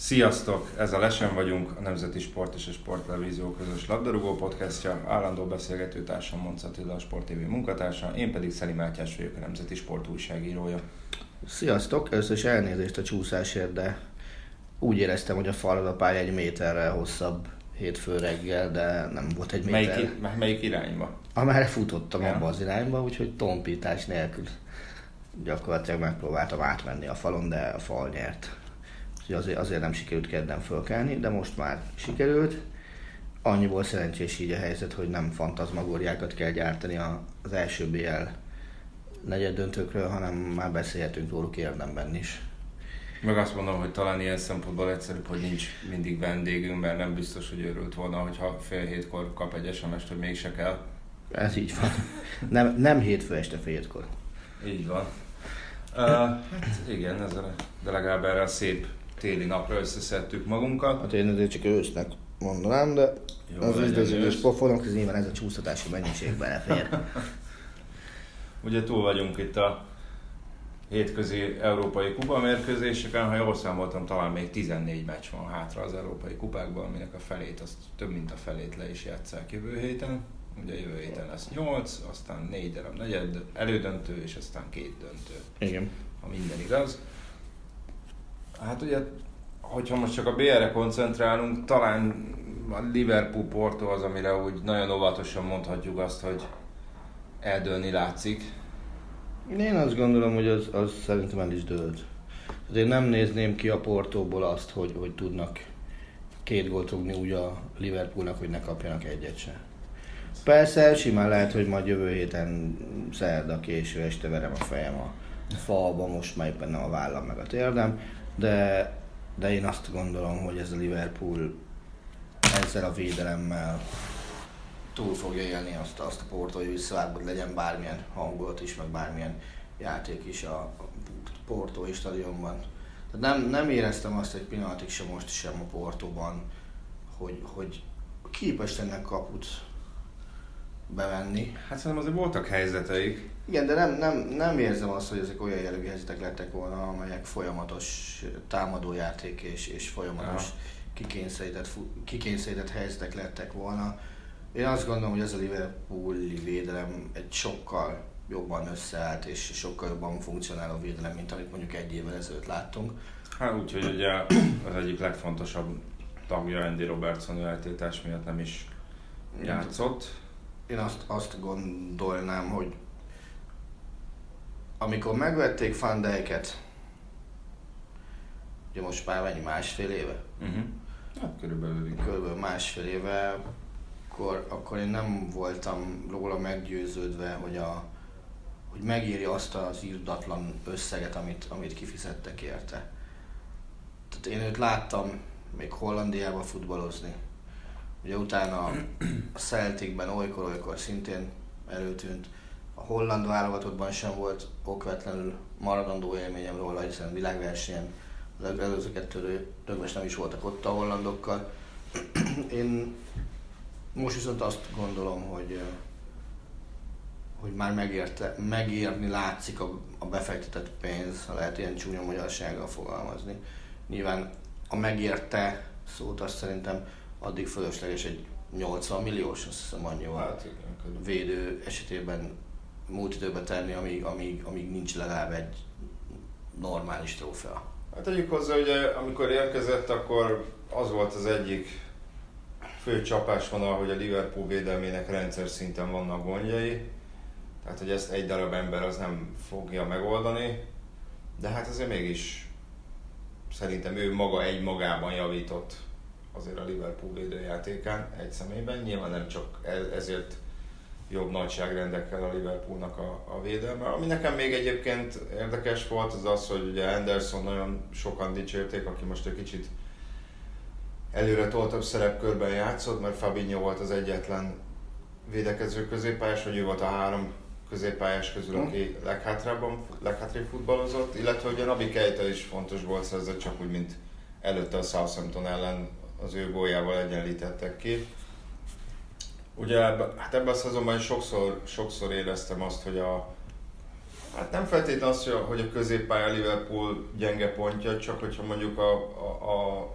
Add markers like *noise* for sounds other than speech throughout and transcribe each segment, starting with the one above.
Sziasztok! Ez a Lesen vagyunk, a Nemzeti Sport és a Sporttelevízió közös labdarúgó podcastja. Állandó beszélgető társam Monc Attila, a Sport TV munkatársa, én pedig Szeli Mátyás vagyok, a Nemzeti Sport újságírója. Sziasztok! Először is elnézést a csúszásért, de úgy éreztem, hogy a falad pálya egy méterrel hosszabb hétfő reggel, de nem volt egy méter. Melyik, melyik irányba? Amerre futottam ja. abba az irányba, úgyhogy tompítás nélkül gyakorlatilag megpróbáltam átmenni a falon, de a fal nyert. Úgyhogy azért, azért nem sikerült kedden fölkelni, de most már sikerült. Annyiból szerencsés így a helyzet, hogy nem fantazmagóriákat kell gyártani az első BL negyed döntőkről, hanem már beszélhetünk róluk érdemben is. Meg azt mondom, hogy talán ilyen szempontból egyszerűbb, hogy nincs mindig vendégünk, mert nem biztos, hogy örült volna, hogyha fél hétkor kap egy sms hogy mégse kell. Ez így van. Nem, nem hétfő este fél hétkor. Így van. Uh, hát igen, ezzel, de legalább erre a szép téli napra összeszedtük magunkat. Hát én azért csak ősznek mondanám, de Jó, az üzdözős pofonok, ez nyilván ez a csúsztatási mennyiség belefér. *laughs* Ugye túl vagyunk itt a hétközi európai kupa mérkőzéseken, ha jól számoltam, talán még 14 meccs van hátra az európai kupákban, aminek a felét, azt több mint a felét le is játszák jövő héten. Ugye jövő héten lesz 8, aztán 4 darab negyed elődöntő, és aztán két döntő. Igen. Ha minden igaz. Hát ugye, hogyha most csak a BR-re koncentrálunk, talán a Liverpool-Porto az, amire úgy nagyon óvatosan mondhatjuk azt, hogy eldőlni látszik. Én azt gondolom, hogy az, az szerintem el is dőlt. Hát én nem nézném ki a Portóból azt, hogy, hogy tudnak két gólt rúgni úgy a Liverpoolnak, hogy ne kapjanak egyet se. Persze, simán lehet, hogy majd jövő héten szerda késő este verem a fejem a falba, most már éppen nem a vállam meg a térdem, de, de én azt gondolom, hogy ez a Liverpool ezzel a védelemmel túl fogja élni azt, azt a Porto, hogy visszavág, hogy legyen bármilyen hangulat is, meg bármilyen játék is a Porto stadionban. Tehát nem, nem éreztem azt egy pillanatig sem most sem a Portóban, hogy, hogy képes ennek kaput bevenni. Hát szerintem azért voltak helyzeteik. Igen, de nem, nem, nem érzem azt, hogy ezek olyan jellegű helyzetek lettek volna, amelyek folyamatos támadójáték és, és folyamatos kikényszerített, kikényszerített helyzetek lettek volna. Én azt gondolom, hogy ez a Liverpooli védelem egy sokkal jobban összeállt és sokkal jobban funkcionáló védelem, mint amit mondjuk egy évvel ezelőtt láttunk. Hát úgyhogy ugye az egyik legfontosabb tagja Andy Robertson eltétás miatt nem is játszott. Én azt, azt gondolnám, hogy amikor megvették Van Dijket, ugye most már mennyi, másfél éve? Uh-huh. Hát körülbelül. Körülbelül másfél éve, akkor, akkor én nem voltam róla meggyőződve, hogy, a, hogy megéri azt az írdatlan összeget, amit, amit kifizettek érte. Tehát én őt láttam még Hollandiában futballozni. Ugye utána a Celticben olykor-olykor szintén előtűnt. A holland válogatottban sem volt okvetlenül maradandó élményem róla, hiszen világversenyen az előző kettő rögves nem is voltak ott a hollandokkal. Én most viszont azt gondolom, hogy hogy már megérte, megérni látszik a, a befektetett pénz, ha lehet ilyen csúnya magyarsággal fogalmazni. Nyilván a megérte szót azt szerintem addig fölösleges egy 80 milliós, azt hiszem annyi hát, igen, védő esetében múlt időben tenni, amíg, amíg, amíg nincs legalább egy normális trófea. Hát tegyük hozzá, hogy amikor érkezett, akkor az volt az egyik fő csapásvonal, hogy a Liverpool védelmének rendszer szinten vannak gondjai, Tehát, hogy ezt egy darab ember az nem fogja megoldani, de hát azért mégis szerintem ő maga egy magában javított azért a Liverpool védőjátékán egy személyben. Nyilván nem csak e- ezért jobb nagyságrendekkel a Liverpoolnak a, a védelme. Ami nekem még egyébként érdekes volt, az az, hogy ugye Anderson nagyon sokan dicsérték, aki most egy kicsit előre toltabb szerepkörben játszott, mert Fabinho volt az egyetlen védekező középpályás, vagy ő volt a három középpályás közül, aki leghátrábban, leghátrébb futballozott, illetve ugye Nabi Keita is fontos volt szerzett, csak úgy, mint előtte a Southampton ellen az ő góljával egyenlítettek ki. Ugye hát ebben a szezonban sokszor, sokszor éreztem azt, hogy a, Hát nem feltétlenül az, hogy a, középpálya Liverpool gyenge pontja, csak hogyha mondjuk a, a, a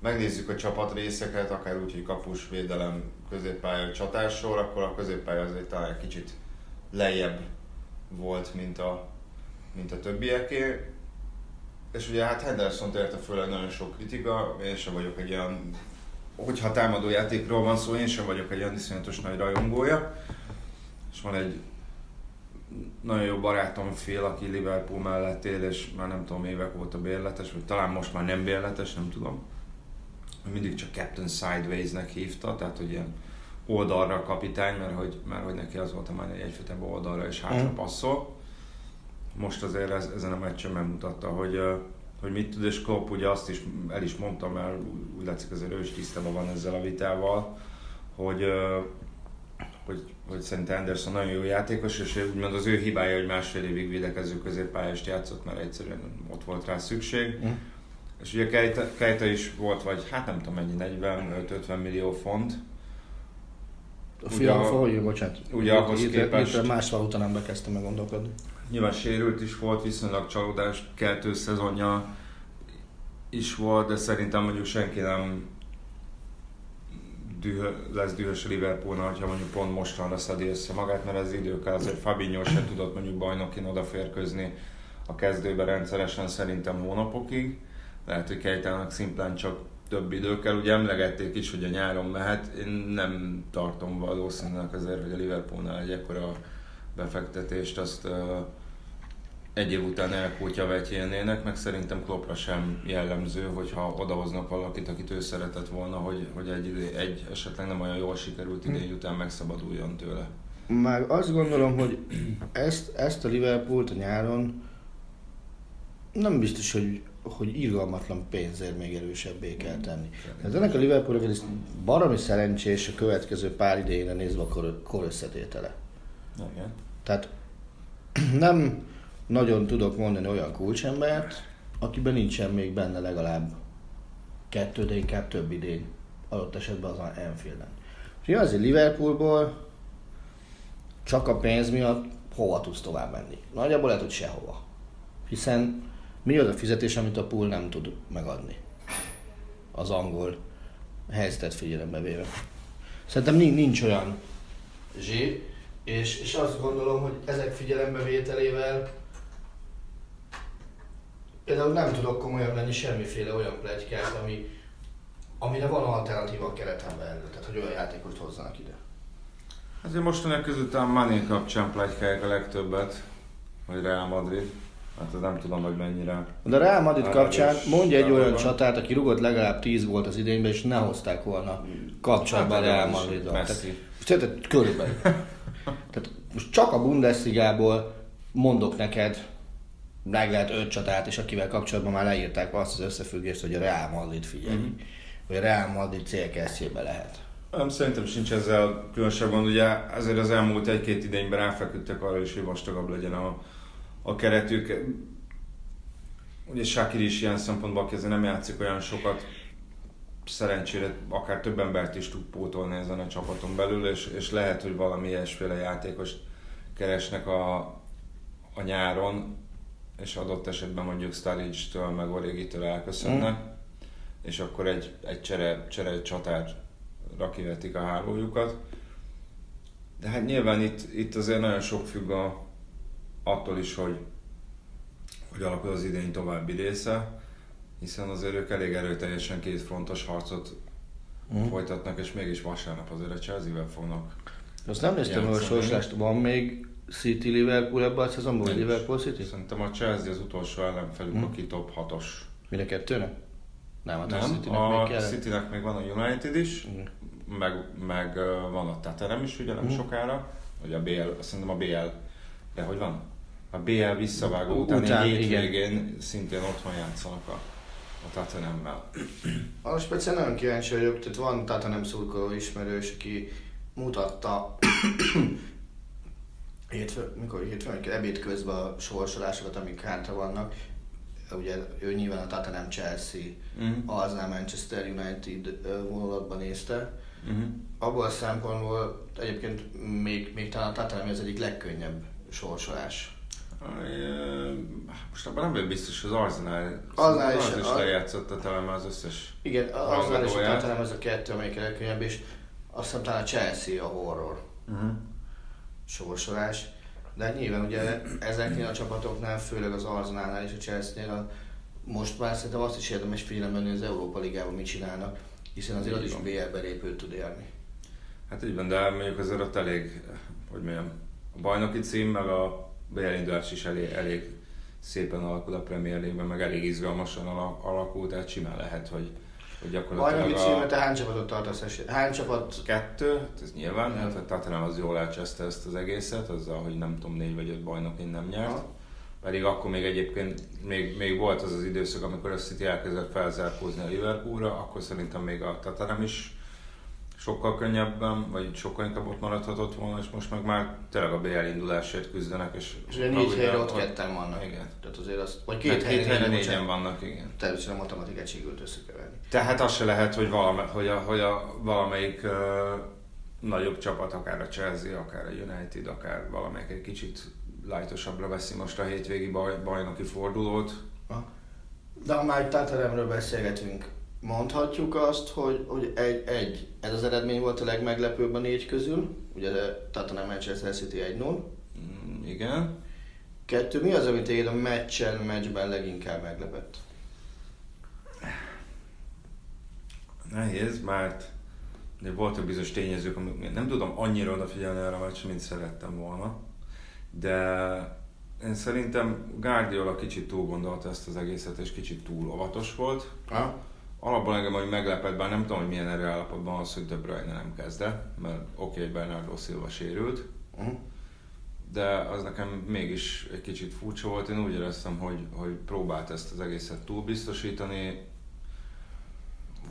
megnézzük a csapat részeket, akár úgy, hogy kapus, védelem, középpálya, csatársor, akkor a középpálya azért talán egy kicsit lejjebb volt, mint a, mint a többieké. És ugye hát Henderson érte főleg nagyon sok kritika, én sem vagyok egy olyan, hogyha támadó játékról van szó, én sem vagyok egy olyan iszonyatos nagy rajongója. És van egy nagyon jó barátom fél, aki Liverpool mellett él, és már nem tudom évek óta bérletes, vagy talán most már nem bérletes, nem tudom. Mindig csak Captain Sideways-nek hívta, tehát hogy ilyen oldalra a kapitány, mert hogy, mert hogy neki az volt a hogy egyfőtebb oldalra és hátra mm. passzol. Most azért ez, ezen a meccsen megmutatta, hogy, hogy mit tud, és Klopp ugye azt is el is mondta, mert úgy látszik azért ő is tisztában van ezzel a vitával, hogy, hogy, hogy szerintem Anderson nagyon jó játékos, és úgymond az ő hibája, hogy másfél évig védekező középpályást játszott, mert egyszerűen ott volt rá szükség. Mm. És ugye Kejta, Kejta is volt, vagy hát nem tudom mennyi, 40-50 millió font, a fiam, hogy bocsánat. Ugye ahhoz képest... Más valuta nem bekezdtem meg gondolkodni. Nyilván sérült is volt, viszonylag csalódást keltő szezonja is volt, de szerintem mondjuk senki nem düh, lesz dühös Liverpoolnál, ha mondjuk pont mostanra szedi össze magát, mert ez időkkel azért Fabinho sem tudott mondjuk bajnokin odaférkőzni a kezdőbe rendszeresen szerintem hónapokig. Lehet, hogy Kejtának szimplán csak több idő kell. Ugye emlegették is, hogy a nyáron mehet. Én nem tartom valószínűleg azért, hogy a Liverpoolnál egy ekkora befektetést azt uh, egy év után elkútja vetjénének, meg szerintem Kloppra sem jellemző, hogyha odahoznak valakit, akit ő szeretett volna, hogy, hogy egy, idő, egy esetleg nem olyan jól sikerült idény után megszabaduljon tőle. Már azt gondolom, hogy ezt, ezt a Liverpoolt a nyáron nem biztos, hogy hogy irgalmatlan pénzért még erősebbé kell tenni. Ez ennek a Liverpoolnak ez baromi szerencsés a következő pár idejére nézve a kor, kor összetétele. Igen. Tehát nem nagyon tudok mondani olyan kulcsembert, akiben nincsen még benne legalább kettő, de inkább több idény. Adott esetben az Enfielden. És azért Liverpoolból csak a pénz miatt hova tudsz tovább menni? Nagyjából lehet, hogy sehova. Hiszen mi az a fizetés, amit a pool nem tud megadni? Az angol helyzetet figyelembe véve. Szerintem nincs olyan zsír, és, és azt gondolom, hogy ezek figyelembevételével például nem tudok komolyan lenni semmiféle olyan plegykát, ami, amire van alternatíva a kereten belül, tehát hogy olyan játékost hozzanak ide. Azért mostanak között a Mané kapcsán plegykálják a legtöbbet, hogy Real Madrid. Hát nem tudom, hogy mennyire... De a Real Madrid kapcsán mondja egy olyan csatát, aki rugott legalább 10 volt az idényben, és ne hozták volna kapcsolatban hát, Real madrid Tehát, tehát körülbelül. *laughs* tehát most csak a Bundesligából mondok neked, meg lehet öt csatát, és akivel kapcsolatban már leírták azt az összefüggést, hogy a Real Madrid figyelj. Mm-hmm. Vagy a Real Madrid célkeresztjébe lehet. Nem, szerintem sincs ezzel különösebb gond. Ugye ezért az elmúlt egy-két idényben ráfeküdtek arra is, hogy vastagabb legyen a, a keretük. Ugye Shakir is ilyen szempontból kezdve nem játszik olyan sokat, szerencsére akár több embert is tud pótolni ezen a csapaton belül, és, és lehet, hogy valami ilyesféle játékost keresnek a, a nyáron, és adott esetben mondjuk Staric-től meg Origi-től elköszönnek, mm. és akkor egy, egy csere, csere csatárra kivetik a hálójukat. De hát nyilván itt, itt azért nagyon sok függ a, attól is, hogy, hogy alakul az idény további része, hiszen azért ők elég erőteljesen két frontos harcot mm. folytatnak, és mégis vasárnap azért a Chelsea-vel fognak Azt nem néztem, hogy sorsást van még City Liverpool ebben a szezonban, vagy. Liverpool City? Szerintem a Chelsea az utolsó ellenfelük, Hm. aki top 6-os. Mind a kettőnek? Nem, hát a Nem, Citynek a még kell. Citynek még van a United is, Igen. meg, meg van a Tottenham is, ugye nem Mhm. sokára, vagy a BL, szerintem a BL, de hogy van? A BL visszavágó U- utáni után, hétvégén szintén otthon játszanak a, a Tottenhammel. A speciál nagyon kíváncsi vagyok, tehát van Tatanem szurkoló ismerős, aki mutatta hétfő, mikor hétfő, amikor ebéd közben a sorsolásokat, amik hátra vannak. Ugye ő nyilván a Tottenham Chelsea, Mhm. Arsenal Manchester United ö, vonulatban nézte. Uh-huh. Abból a szempontból egyébként még, még talán a Tottenham az egyik legkönnyebb sorsolás. Most abban nem vagyok biztos, hogy az Arsenal, Arsenal az is- is a- lejátszotta talán az összes. Igen, az Arsenal és a. Tottenham ez a kettő, amelyik a legkönnyebb, és azt hiszem talán a Chelsea a horror. Uh-huh. Sorsolás. De nyilván ugye ezeknél a csapatoknál, főleg az Arsenalnál és a Chelsea-nél a, most már szerintem azt is érdemes figyelembe venni, az Európa Ligában mit csinálnak, hiszen azért az is. BL belépőt tud érni. Hát így van, de mondjuk azért ott elég, hogy mondjam, a bajnoki cím, meg a BL indulás is elég, elég szépen alakul a Premier League-ben, meg elég izgalmasan ala- alakul, tehát simán lehet, hogy, Bajnoki a címet, hány csapatot tartasz esély? Hány csapat? kettő, hát ez nyilván, Nem. hát a Tottenham az jól elcseszte ezt az egészet, azzal, hogy nem tudom, négy vagy öt bajnokin nem nyert. Aha. Pedig akkor még egyébként még, még volt az az időszak, amikor a City elkezdett felzárkózni a Liverpoolra, akkor szerintem még a Tottenham is sokkal könnyebben, vagy sokkal inkább ott maradhatott volna, és most meg már tényleg a BL indulásért küzdenek. És, És ugye négy helyre a- ott ketten vannak. Igen. Tehát azért azt, vagy Két, két, két helyre négyen vannak, igen. Természetesen a matematikát sikerült összekeverni. Tehát az se lehet, hogy, valame, hogy, a, hogy a, valamelyik uh, nagyobb csapat, akár a Chelsea, akár a United, akár valamelyik egy kicsit lájtosabbra veszi most a hétvégi baj, bajnoki fordulót. De ha már Tottenhamről beszélgetünk, mondhatjuk azt, hogy, hogy egy, egy, ez az eredmény volt a legmeglepőbb a négy közül, ugye Tottenham Manchester City 1-0. Mm, igen. Kettő, mi az, amit téged a meccsen, meccsben leginkább meglepett? Nehéz, mert de voltak bizonyos tényezők, amik nem tudom annyira odafigyelni arra a meccsre, mint szerettem volna. De én szerintem Guardiola kicsit túl gondolta ezt az egészet, és kicsit túl óvatos volt. Ha? Alapban engem, hogy meglepett, bár nem tudom, hogy milyen erőállapotban az, hogy De Bruyne nem kezdte, mert oké, okay, Bernardo Silva sérült, Uh-huh. de az nekem mégis egy kicsit furcsa volt. Én úgy éreztem, hogy, hogy próbált ezt az egészet túlbiztosítani,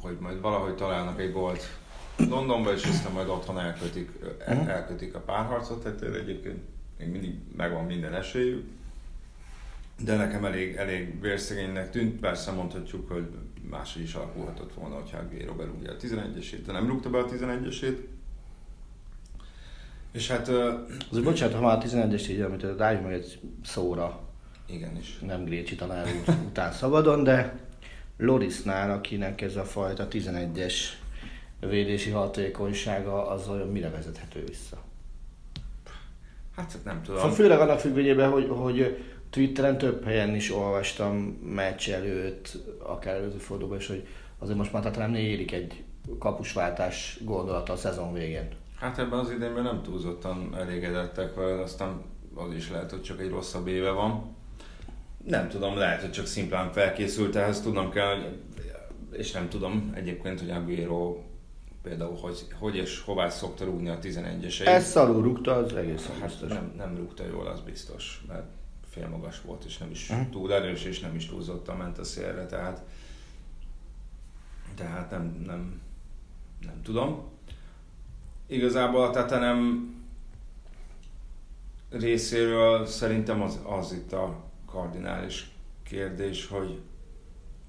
hogy majd valahogy találnak egy gólt Londonba, és aztán majd otthon elkötik, el, elkötik a párharcot, tehát egyébként még mindig megvan minden esélyük. De nekem elég, elég vérszegénynek tűnt, persze mondhatjuk, hogy máshogy is alakulhatott volna, hogyha Aguero berúgja a 11-esét, de nem rúgta be a 11-esét. És hát ö, Azért bocsánat, ha már a 11-es így, amit rájuk meg egy szóra, igenis. nem Grécsi tanár után szabadon, de Lorisnál, akinek ez a fajta 11-es védési hatékonysága, az olyan mire vezethető vissza? Hát nem Szóval tudom. főleg annak függvényében, hogy, hogy Twitteren több helyen is olvastam meccs előtt, akár előző fordulóban is, hogy azért most már talán érik egy kapusváltás gondolata a szezon végén. Hát ebben az idényben nem túlzottan elégedettek vele, aztán az is lehet, hogy csak egy rosszabb éve van. Nem tudom, lehet, hogy csak szimplán felkészült ehhez, tudnom kell, és nem tudom egyébként, hogy Aguero például hogy, hogy és hová szokta rúgni a 11-eseit. Ez szarul rúgta, az egészen Hát biztos. nem, nem rúgta jól, az biztos, mert félmagas volt, és nem is Mhm. túl erős, és nem is túlzottan ment a szélre, tehát tehát nem, nem, nem tudom. Igazából a Tottenham részéről szerintem az, az itt a kardinális kérdés, hogy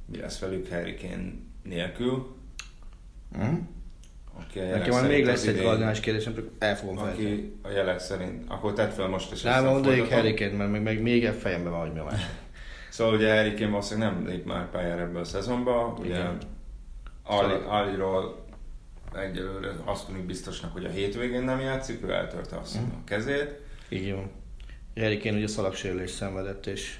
mi lesz velük Harry Kane nélkül, Mhm. aki a Nekem majd még lesz egy idén- kardinális kérdésem, csak el fogom feltenni. aki a jelek szerint, akkor tedd fel most és Nem, mondanék. Harry Kane, mert még, még, még fejemben van, hogy mi a. *laughs* Szóval ugye Harry Kane valószínűleg nem lép már pályára ebbe a szezonba, ugye Igen. Ali, Szóval- Aliról egyelőre azt tűnik biztosnak, hogy a hétvégén nem játszik, ő eltörte azt Mhm. a kezét. Így Kane ugye szalagsérülés szenvedett, és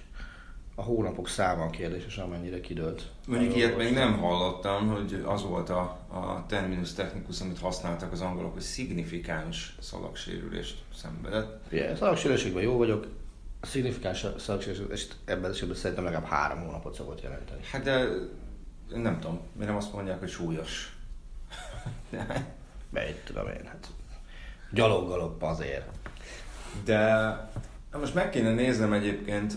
a hónapok száma a kérdéses, amennyire kidőlt. Mondjuk ilyet még nem hallottam, hogy az volt a, a terminus technicus, amit használtak az angolok, hogy szignifikáns szalagsérülést szenvedett. Igen, szalagsérülésségben jó vagyok, a szignifikáns szalagsérülés ebben az esetben szerintem legalább három hónapot szokott jelenteni. Hát de nem tudom, miért nem azt mondják, hogy súlyos. *laughs* Mert tudom én, hát gyalog azért. De most meg kéne néznem egyébként,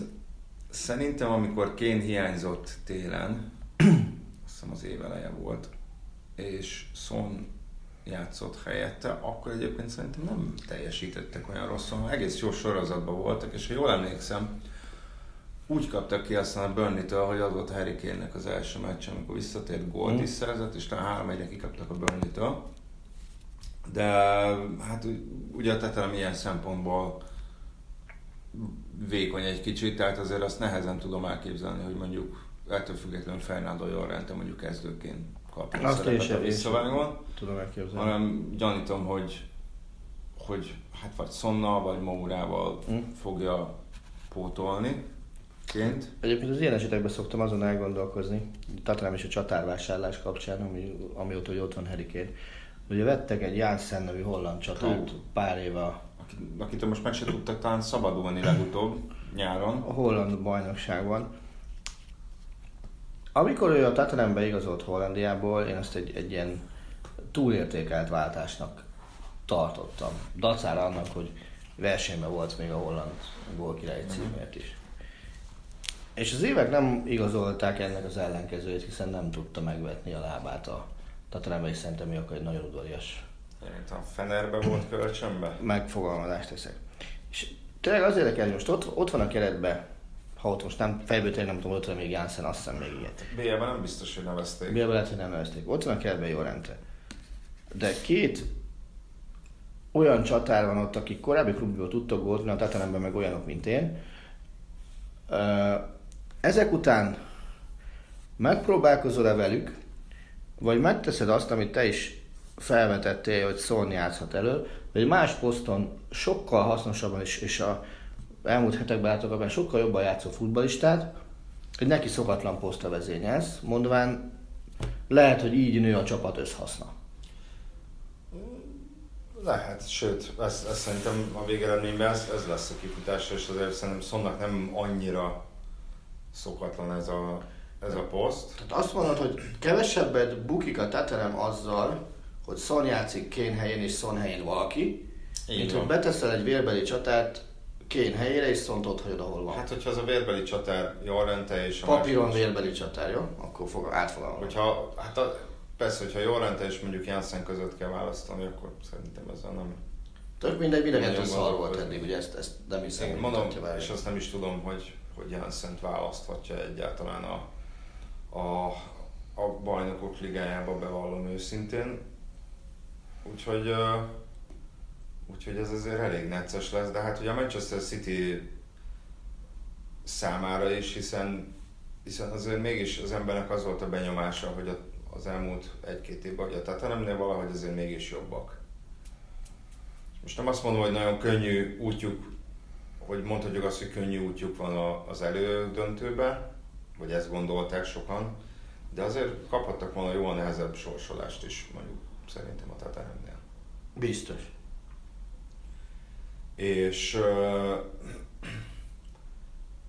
szerintem amikor Kén hiányzott télen, *clears throat* azt hiszem az éveleje volt, és Son játszott helyette, akkor egyébként szerintem nem teljesítettek olyan rosszul, egész jó sorozatban voltak, és ha jól emlékszem, úgy kaptak ki aztán a Burnley-től, hogy az volt Harry Kane-nek az első meccs, amikor visszatért gólt is szerzett, és talán három egyre kikaptak a Burnley-től. De hát ugye a tetelem ilyen szempontból vékony egy kicsit, tehát azért azt nehezen tudom elképzelni, hogy mondjuk ettől függetlenül Fernando Llorente mondjuk kezdőként kapja szerepet a visszavágon. Tudom elképzelni. Hanem gyanítom, hogy, hogy hát vagy Sonnal, vagy Mourával mm. fogja pótolni. Ként. Egyébként az ilyen esetekben szoktam azon elgondolkozni, Tatrám is a csatárvásárlás kapcsán, ami, amióta hogy ott van Harry Kane, Ugye vettek egy Janssen nevű holland csatárt pár éve. Akitől most meg se tudtak talán szabadulni legutóbb nyáron. A holland bajnokságban. Amikor ő a Tottenhambe igazolt Hollandiából, én ezt egy, egy ilyen túlértékelt váltásnak tartottam. Dacára annak, hogy versenyben volt még a holland gólkirály címért is. És az évek nem igazolták ennek az ellenkezőjét, hiszen nem tudta megvetni a lábát a Tatanámban is szerintem ő akkor egy nagyon udvarias. A Fenerbe volt kölcsönbe? Megfogalmazást teszek. És tényleg az érdekel, most ott, ott van a keretben, ha ott most nem, fejből tényleg nem tudom, ott van még Janssen, azt hiszem még ilyet. BL-ben nem biztos, hogy nevezték. BL-ben lehet, hogy nem nevezték. Ott van a keretben jó rente. De két olyan csatár van ott, akik korábbi klubból tudtak gólni, a Tatanemben meg olyanok, mint én. Ezek után megpróbálkozol-e velük, vagy megteszed azt, amit te is felvetettél, hogy Son játszhat elő, vagy más poszton sokkal hasznosabban is, és a elmúlt hetekben látok sokkal jobban játszó futbalistát, hogy neki szokatlan posztra vezényelsz, mondván lehet, hogy így nő a csapat összhaszna. Lehet, sőt, ez, ez szerintem a végeredményben ez, ez lesz a kifutás, és azért szerintem Sonnak nem annyira szokatlan ez a, ez a poszt. Tehát azt mondod, hogy kevesebbet bukik a teterem azzal, hogy Son játszik Kén helyén és Son helyén valaki, Így mint van. hogy beteszel egy vérbeli csatát Kén helyére és Szont ott hagyod, ahol van. Hát, hogyha az a vérbeli csatár Jorrente és a Papíron vérbeli csatár, jó? Akkor fog, átfogalmazom. Hogyha, hát a, persze, hogyha Jorrente és mondjuk Janssen között kell választani, akkor szerintem ezzel nem... Tök mindegy, mindenki szar volt eddig, ugye ezt, ezt nem hiszem. Én mondom, és azt nem is tudom, hogy, hogy Janssen választhatja egyáltalán a, a, a bajnokok ligájába bevallom őszintén. Úgyhogy, úgyhogy ez azért elég necces lesz, de hát ugye a Manchester City számára is, hiszen, hiszen azért mégis az embernek az volt a benyomása, hogy az elmúlt egy-két évben, hogy a Tatanemnél valahogy azért mégis jobbak. Most nem azt mondom, hogy nagyon könnyű útjuk, hogy mondhatjuk azt, hogy könnyű útjuk van az elődöntőbe, vagy ezt gondolták sokan, de azért kaphattak volna jóval nehezebb sorsolást is, mondjuk szerintem a Tataremnél. Biztos. És,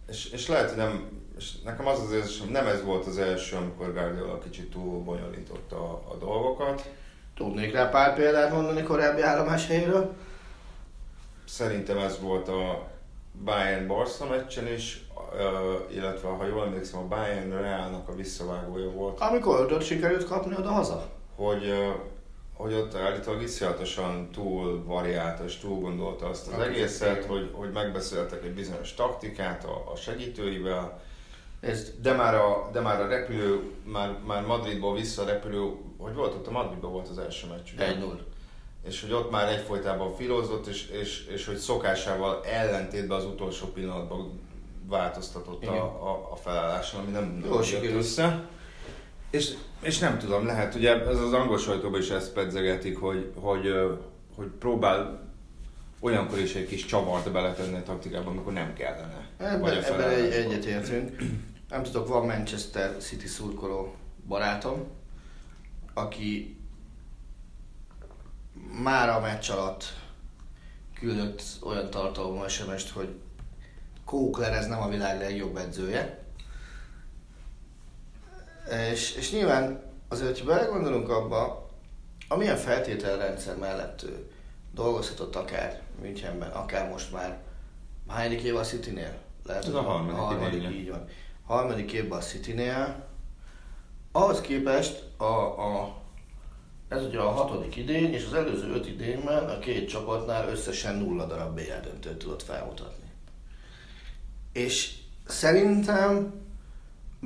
és, és lehet, hogy nem, és nekem az az érzésem, nem ez volt az első, amikor Guardiola kicsit túl bonyolította a, a dolgokat. Tudnék rá pár példát mondani korábbi állomás helyről? Szerintem ez volt a Bayern Barca meccsen is, illetve ha jól emlékszem, a Bayern Realnak a visszavágója volt. Amikor ott sikerült kapni oda-haza? Hogy, hogy ott állítólag iszonyatosan túl variálta és túl gondolta azt az egészet, hogy, hogy megbeszéltek egy bizonyos taktikát a, a segítőivel, ez, de, már a, de már a repülő, már, már Madridból vissza a repülő, hogy volt ott? A Madridban volt az első meccs, ugye? 1 és hogy ott már egyfolytában filózott, és, és, és hogy szokásával ellentétben az utolsó pillanatban változtatott a, a, a felálláson, ami nem Jó, jött össze. És, és nem tudom, lehet, ugye ez az angol sajtóban is ezt pedzegetik, hogy, hogy, hogy próbál olyankor is egy kis csavart beletenni a taktikába, amikor nem kellene. Ebben, ebben egy, egyetértünk. Nem tudok, van Manchester City szurkoló barátom, aki már a meccs alatt küldött olyan tartalmú sms hogy Kókler ez nem a világ legjobb edzője. És, és nyilván azért, hogy belegondolunk abba, amilyen feltételrendszer mellett ő dolgozhatott akár Münchenben, akár most már hányadik év a Citynél? Lehet, Ez a harmadik harmadik idénye. így van. Harmadik évben a Citynél. Ahhoz képest a, a, ez ugye a hatodik idény, és az előző öt idényben a két csapatnál összesen nulla darab BL döntőt tudott felmutatni. És szerintem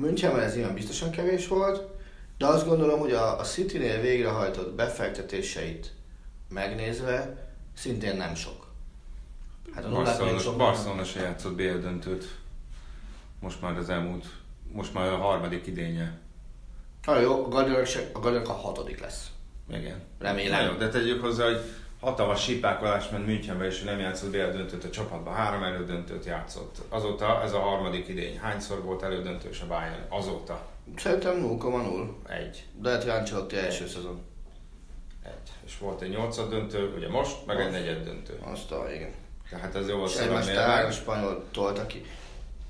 Münchenben ez ilyen biztosan kevés volt, de azt gondolom, hogy a, a Citynél végrehajtott befektetéseit megnézve szintén nem sok. Hát a Barcelona, sok. Barcelona se játszott BL döntőt. Most már az elmúlt, most már a harmadik idénye. Ah, jó, a se- a Gardner a hatodik lesz. Igen. Remélem. Na jó, de tegyük hozzá, hogy hatalmas sípákolás ment Münchenbe, és nem játszott BL döntőt a csapatban. Három elődöntőt játszott. Azóta ez a harmadik idény. Hányszor volt elődöntős a Bayern? Azóta. Szerintem 0,0. Egy. De hát Ancelotti első szezon. Egy. És volt egy nyolcad döntő, ugye most, meg egy negyed döntő. Azt a, igen. Tehát ez jó egymás szerelmére. három spanyol tolta ki.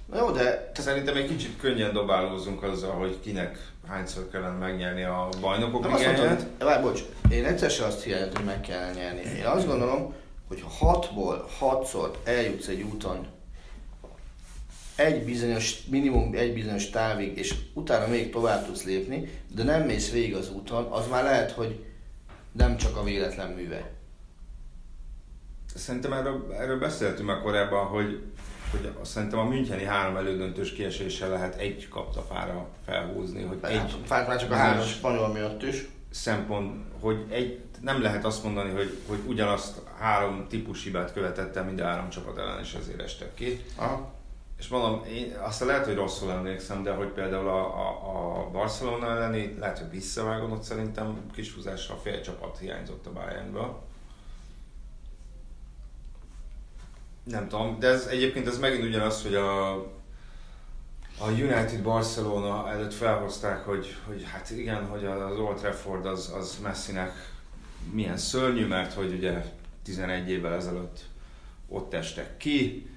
Na jó, de Szerintem egy kicsit könnyen dobálózunk azzal, hogy kinek hányszor kellene megnyerni a bajnokok ligáját. várj, bocs, én egyszer sem azt hiányom, hogy meg kell nyerni. Én azt gondolom, hogy ha hatból hatszor eljutsz egy úton egy bizonyos, minimum egy bizonyos távig, és utána még tovább tudsz lépni, de nem mész végig az úton, az már lehet, hogy nem csak a véletlen műve. Szerintem erről, erről beszéltünk már korábban, hogy, hogy szerintem a Müncheni három elődöntős kieséssel lehet egy kaptafára felhúzni, hogy Egy, Fárt már csak a három spanyol miatt is. szempont, hogy egy, nem lehet azt mondani, hogy, hogy ugyanazt három típus hibát követett el mind a három csapat ellen, és ezért estek ki. Aha. És mondom, én azt lehet, hogy rosszul emlékszem, de hogy például a, a, a Barcelona elleni, lehet, hogy visszavágom, ott szerintem kis húzással fél csapat hiányzott a Bayernből. Nem tudom, de ez egyébként ez megint ugyanaz, hogy a, a United Barcelona előtt felhozták, hogy, hogy hát igen, hogy az Old Trafford az, az Messinek milyen szörnyű, mert hogy ugye 11 évvel ezelőtt ott estek ki,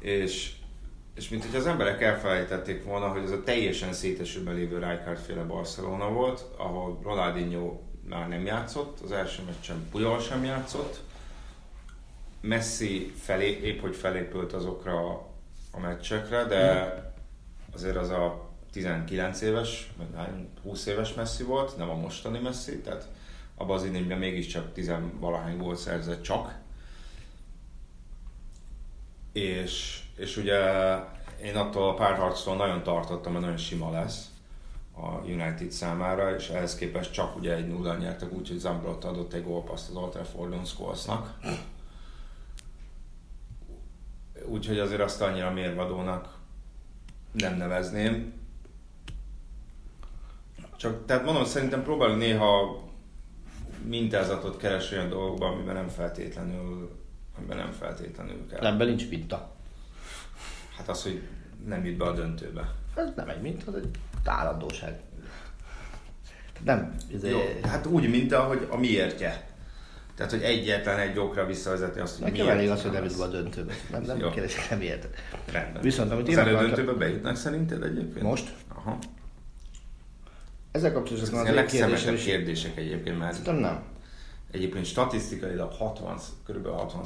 és, és mint hogy az emberek elfelejtették volna, hogy ez a teljesen szétesőben lévő Rijkaard féle Barcelona volt, ahol Ronaldinho már nem játszott, az első meccsen Puyol sem játszott, Messi felé, épp hogy felépült azokra a meccsekre, de azért az a 19 éves, vagy hány, 20 éves Messi volt, nem a mostani Messi, tehát abban az idényben mégiscsak 10 valahány gólt szerzett csak. És, és ugye én attól a párharctól nagyon tartottam, mert nagyon sima lesz a United számára, és ehhez képest csak ugye egy nulla nyertek, úgyhogy Zambrot adott egy gólpaszt az Old Traffordon Scholesnak. Úgyhogy azért azt annyira mérvadónak nem nevezném. Csak, tehát mondom, szerintem próbálunk néha mintázatot keresni olyan dolgokban, amiben nem feltétlenül, amiben nem feltétlenül kell. Ebben nincs minta. Hát az, hogy nem jut be a döntőbe. Ez nem egy minta, az egy állandóság. Nem, ez Jó, hát úgy, mint ahogy a miértje. Tehát, hogy egyetlen egy okra visszavezeti azt, hogy Nekem miért elég az, hogy nem jut be a döntőbe. Nem, nem Jó. keresek, nem érted. Rendben. Viszont amit az elődöntőbe bejutnak szerinted egyébként? Most? Aha. Ezzel kapcsolatban Ez az a legszemesebb is. kérdések egyébként, mert Szerintem nem. egyébként statisztikailag 60, kb. 60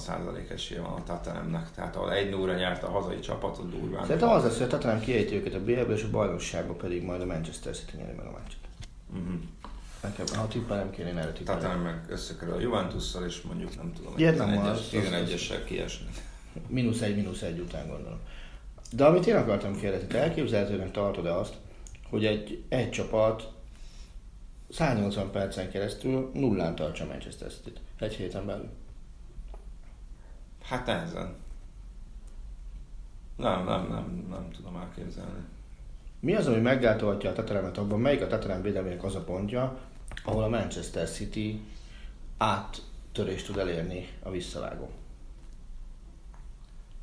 esélye van a Tatanemnek. Tehát ahol egy 0 nyert a hazai csapatot durván. Szerintem az lesz, hogy a Tottenham kiejti őket a BL-ből, és a bajnokságban pedig majd a Manchester City nyeri meg a meccset. Uh-huh. Nekem, ha tippelem kéne, én erre tippelem. Tatanem meg összekerül a Juventusszal, és mondjuk nem tudom, Igen, nem 11-es, az- az- 11-essel kiesni. Mínusz egy, mínusz egy után gondolom. De amit én akartam kérdezni, te elképzelhetőnek tartod-e azt, hogy egy, egy csapat 180 percen keresztül nullán tartsa Manchester City-t egy héten belül? Hát nehezen. Nem, nem, nem, nem tudom elképzelni. Mi az, ami meggátolhatja a Tottenhamet abban, melyik a Tottenham védelmének az a pontja, ahol a Manchester City áttörést tud elérni a visszavágó?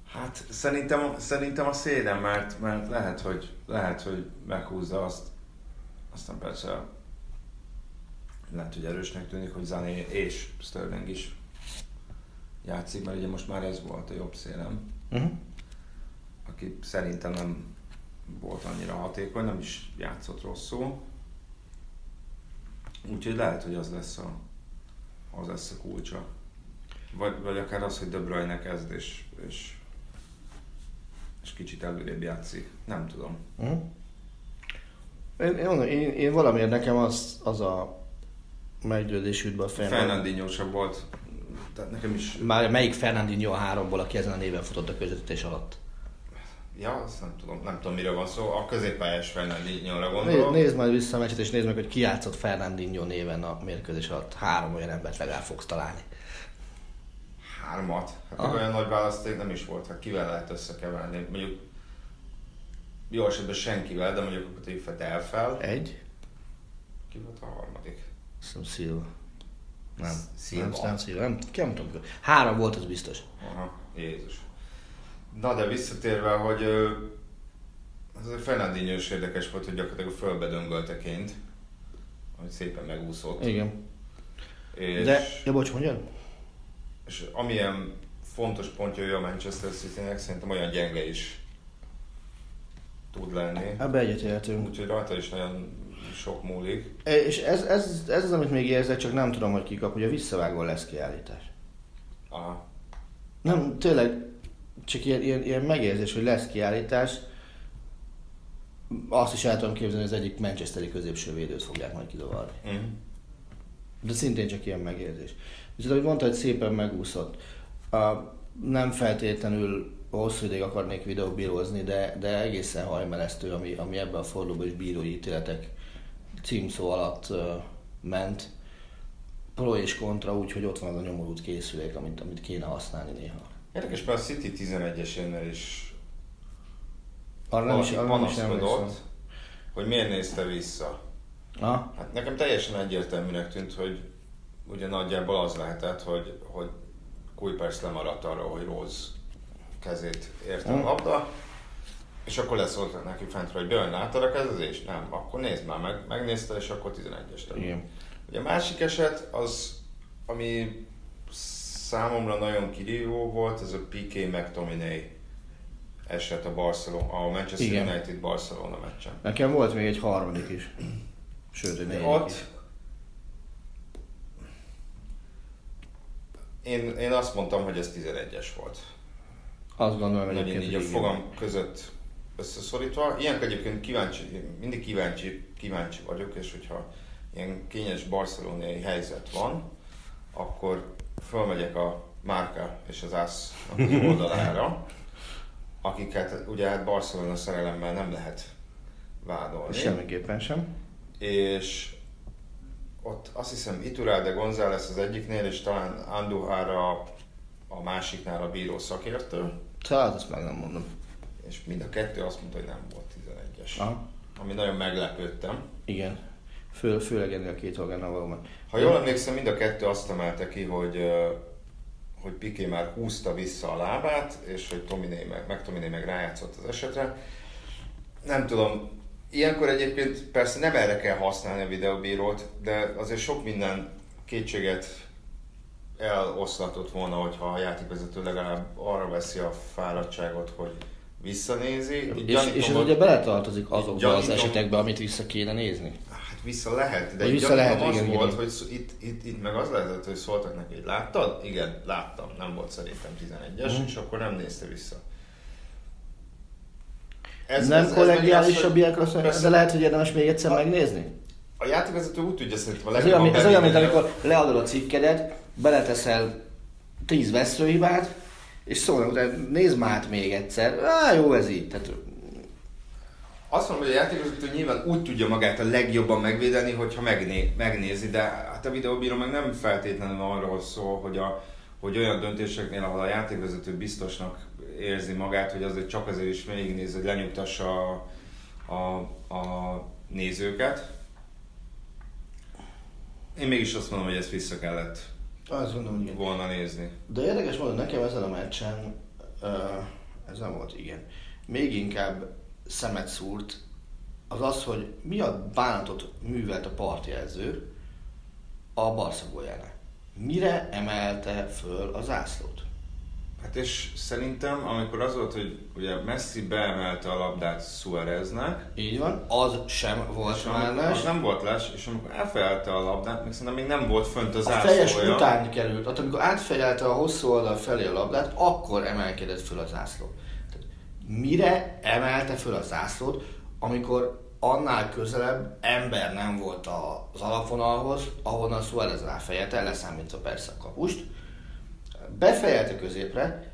Hát szerintem, szerintem a széden, mert, mert lehet, hogy, lehet, hogy meghúzza azt. Aztán persze lehet, hogy erősnek tűnik, hogy Zané és Sterling is játszik, mert ugye most már ez volt a jobb szélem, Uh-huh. aki szerintem nem volt annyira hatékony, nem is játszott rosszul. Úgyhogy lehet, hogy az lesz a, az lesz a kulcsa. Vagy, vagy akár az, hogy De Bruyne kezd és, és, és kicsit előrébb játszik. Nem tudom. Uh-huh. Én, én, én, én valamiért nekem az, az a meggyőzés be a fejembe. Fernandinho sem volt, tehát nekem is, Már melyik Fernandinho a háromból, aki ezen a néven futott a közvetítés alatt? Ja, azt nem tudom, nem tudom mire van szó, a középpályás Fernandinho-ra gondolom. nézd majd vissza a meccset, és nézd meg, hogy ki játszott Fernandinho néven a mérkőzés alatt. Három olyan embert legalább fogsz találni. Hármat. Hát még olyan nagy választék nem is volt, hát kivel lehet összekeverni. Mondjuk jó esetben senkivel, de mondjuk akkor tegyük fel Delfel. Egy. Ki volt a harmadik? Azt hiszem Silva. Nem. Silva. Nem, nem Silva. Nem, nem tudom. Három volt, az biztos. Aha, Jézus. Na de visszatérve, hogy ö, ez a Fernandinho is érdekes volt, hogy gyakorlatilag fölbe döngölteként, hogy szépen megúszott. Igen. És, De, ja bocs, mondjad? és amilyen fontos pontja a Manchester City-nek, szerintem olyan gyenge is tud lenni. Ebbe egyetértünk. Úgyhogy rajta is nagyon sok múlik. E, És ez, ez, ez az, amit még érzek, csak nem tudom, hogy kikap, hogy a visszavágó lesz kiállítás. Aha. Nem, tényleg, csak ilyen, ilyen, ilyen megérzés, hogy lesz kiállítás. Azt is el tudom képzelni, hogy az egyik Manchesteri középső védőt fogják majd kidovarni. Mm. De szintén csak ilyen megérzés. Viszont, ahogy mondta, hogy szépen megúszott. A, nem feltétlenül hosszú ideig akarnék videóbírózni, de, de egészen hajmeresztő, ami, ami ebben a fordulóban is bírói ítéletek címszó alatt uh, ment. Pro és kontra, úgyhogy ott van az a nyomorult készülék, amit, amit kéne használni néha. Érdekes, mert a City 11-esénél is Arra nem is, arra is panaszkodott, emlékszem. hogy miért nézte vissza. Ha? Hát nekem teljesen egyértelműnek tűnt, hogy ugye nagyjából az lehetett, hogy, hogy Kuipers lemaradt arra, hogy Rose kezét érte a Hmm. labda, és akkor leszóltak neki fentről, hogy Björn, láttad a kezezést? Nem, akkor nézd már meg, megnézte, és akkor 11-es lett. Ugye a másik eset az, ami számomra nagyon kirívó volt, ez a PK McTominay eset a, Barcelona, a Manchester Igen. United Barcelona meccsen. Nekem volt még egy harmadik is. Sőt, egy negyedik Ott is. én, én azt mondtam, hogy ez 11-es volt. Azt gondolom, hogy Nagyon így a fogam között összeszorítva. Ilyenkor egyébként kíváncsi, mindig kíváncsi, kíváncsi vagyok, és hogyha ilyen kényes barcelonai helyzet van, akkor fölmegyek a Márka és az Ász oldalára, akiket ugye hát Barcelona szerelemmel nem lehet vádolni. Semmiképpen sem. és ott azt hiszem Iturralde González az egyiknél, és talán Andujára a másiknál a bíró szakértő, Tehát azt meg nem mondom. és mind a kettő azt mondta, hogy nem volt 11-es. Aha. Ami nagyon meglepődtem. Igen. Fő, főleg ennél a két orgánnal valóban. Ha jól emlékszem, mind a kettő azt emelte ki, hogy, hogy Piqué már húzta vissza a lábát, és hogy Tominé meg, meg Tominé meg rájátszott az esetre. Nem tudom, ilyenkor egyébként persze nem erre kell használni a videóbírót, de azért sok minden kétséget eloszlatott volna, hogyha a játékvezető legalább arra veszi a fáradtságot, hogy visszanézi. És, és ez ugye beletartozik azokba az esetekbe, amit vissza kéne nézni. Hát vissza lehet, de vissza lehet, az igen, volt, igen. hogy itt, itt, itt meg az lehetett, hogy szóltak neki, hogy láttad? Igen, láttam, nem volt szerintem 11-es, Mhm. és akkor nem nézte vissza. Ez, nem pedig kollegiálisabb az, hogy- ilyenkor, de lehet, hogy érdemes még egyszer megnézni. A játékvezető úgy tudja szerintem a Ez olyan, ez olyan, mint a- amikor leadod a cikkedet, beleteszel 10 veszőhibát, és szólnak utána, nézd már még egyszer. Á, jó ez így. Tehát, Azt mondom, hogy a játékvezető nyilván úgy tudja magát a legjobban megvédeni, hogyha megné, megnézi, de hát a videóbíró meg nem feltétlenül arról szól, hogy, a, hogy olyan döntéseknél, ahol a játékvezető biztosnak érzi magát, hogy azért csak azért is végignéz, hogy lenyugtassa a, a, a nézőket. Én mégis azt mondom, hogy ezt vissza kellett azt gondolom, hogy volna nézni. De érdekes módon nekem ezen a meccsen uh, Ez nem volt igen. Még inkább szemet szúrt az az, hogy mi a bánatot művelt a partjelző a Barca góljánál. Mire emelte föl a zászlót? Hát és szerintem, amikor az volt, hogy ugye Messi beemelte a labdát Suareznek, Így van, az sem volt és mellás. az nem volt les, és amikor elfejelte a labdát, még szerintem még nem volt fönt a A fejes után került, tehát amikor átfejelte a hosszú oldal felé a labdát, akkor emelkedett föl a zászló. Mire emelte föl a zászlót, amikor annál közelebb ember nem volt az alapvonalhoz, ahonnan Suarez ráfejelte, leszámítva persze a kapust, befejelte középre,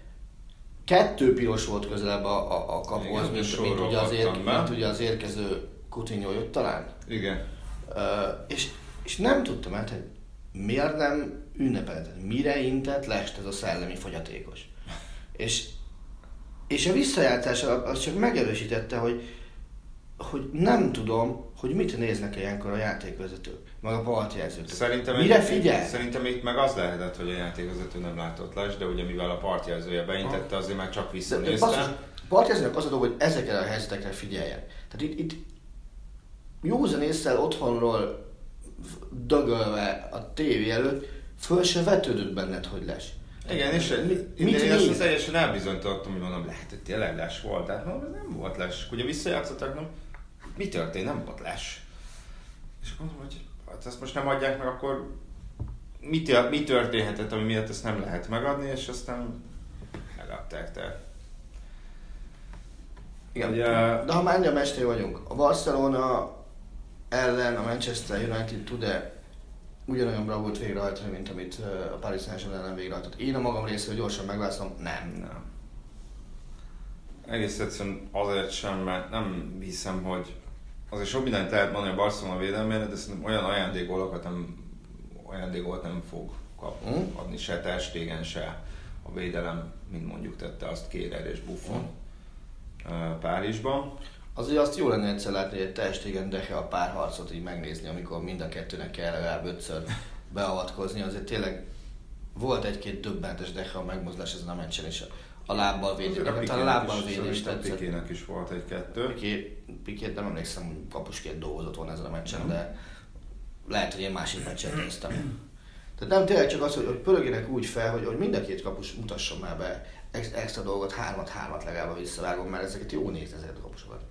kettő piros volt közelebb a, a, a kapuhoz, mint, mint, ugye az ér, be. mint ugye az érkező Coutinho jött talán. Igen. Ö, és, és nem tudtam át, hogy miért nem ünnepelt, mire intett lest ez a szellemi fogyatékos. És, és a visszajátszás az csak megerősítette, hogy, hogy nem tudom, hogy mit néznek ilyenkor a játékvezetők, meg a partjelzők. Szerintem Mire figyel? Szerintem itt meg az lehetett, hogy a játékvezető nem látott les, de ugye mivel a partjelzője beintette, azért már csak De, de visszanézte. a partjelzőnek az a dolog, hogy ezekre a helyzetekre figyeljen. Tehát itt, itt józan észre otthonról dögölve a tévé előtt, föl se vetődött benned, hogy les. Igen, és én azt teljesen elbizonyítottam, hogy mondom, lehet, hogy tényleg les volt. Tehát mondom, ez nem volt les. Ugye visszajátszottak, nem? Mi történt? Nem volt les. És akkor mondom, hogy hát ezt most nem adják meg, akkor mi, mi történhetett, ami miatt ezt nem lehet megadni, és aztán megadták, tehát. Igen. Ugye- De ha már ennyire mester vagyunk, a Barcelona ellen a Manchester United tud-e ugyanolyan bravúrt végrehajtani, mint amit a Paris Saint-Germain ellen végrehajtott? Én a magam részéről gyorsan megválaszolom, nem. Nem. Egész egyszerűen azért sem, mert nem hiszem, hogy azért sok mindent lehet mondani a Barcelona védelmére, de szerintem olyan ajándékgólokat nem, ajándékolt nem fog kapni, Mm. adni se Ter Stegen, se a védelem, mint mondjuk tette azt Kérer és Buffon ö, Párizsban. Azért azt jó lenne egyszer látni, hogy egy testigen de a párharcot így megnézni, amikor mind a kettőnek kell legalább ötször beavatkozni. Azért tényleg volt egy-két döbbentes dehe a megmozdulás ezen a meccsen, és a lábbal. Azért a Pikének lábbal is, védés tetszett. Pikének is volt egy-kettő. Piké, Pikét nem emlékszem, hogy kapusként dolgozott volna ezen a meccsen, de lehet, hogy én másik meccset néztem. Tehát nem tényleg csak az, hogy, pörögjenek úgy fel, hogy, hogy mind a két kapus mutasson már be ex- extra dolgot, hármat-hármat legalább visszavágom, mert ezeket jó nézni ezeket a kapusokat.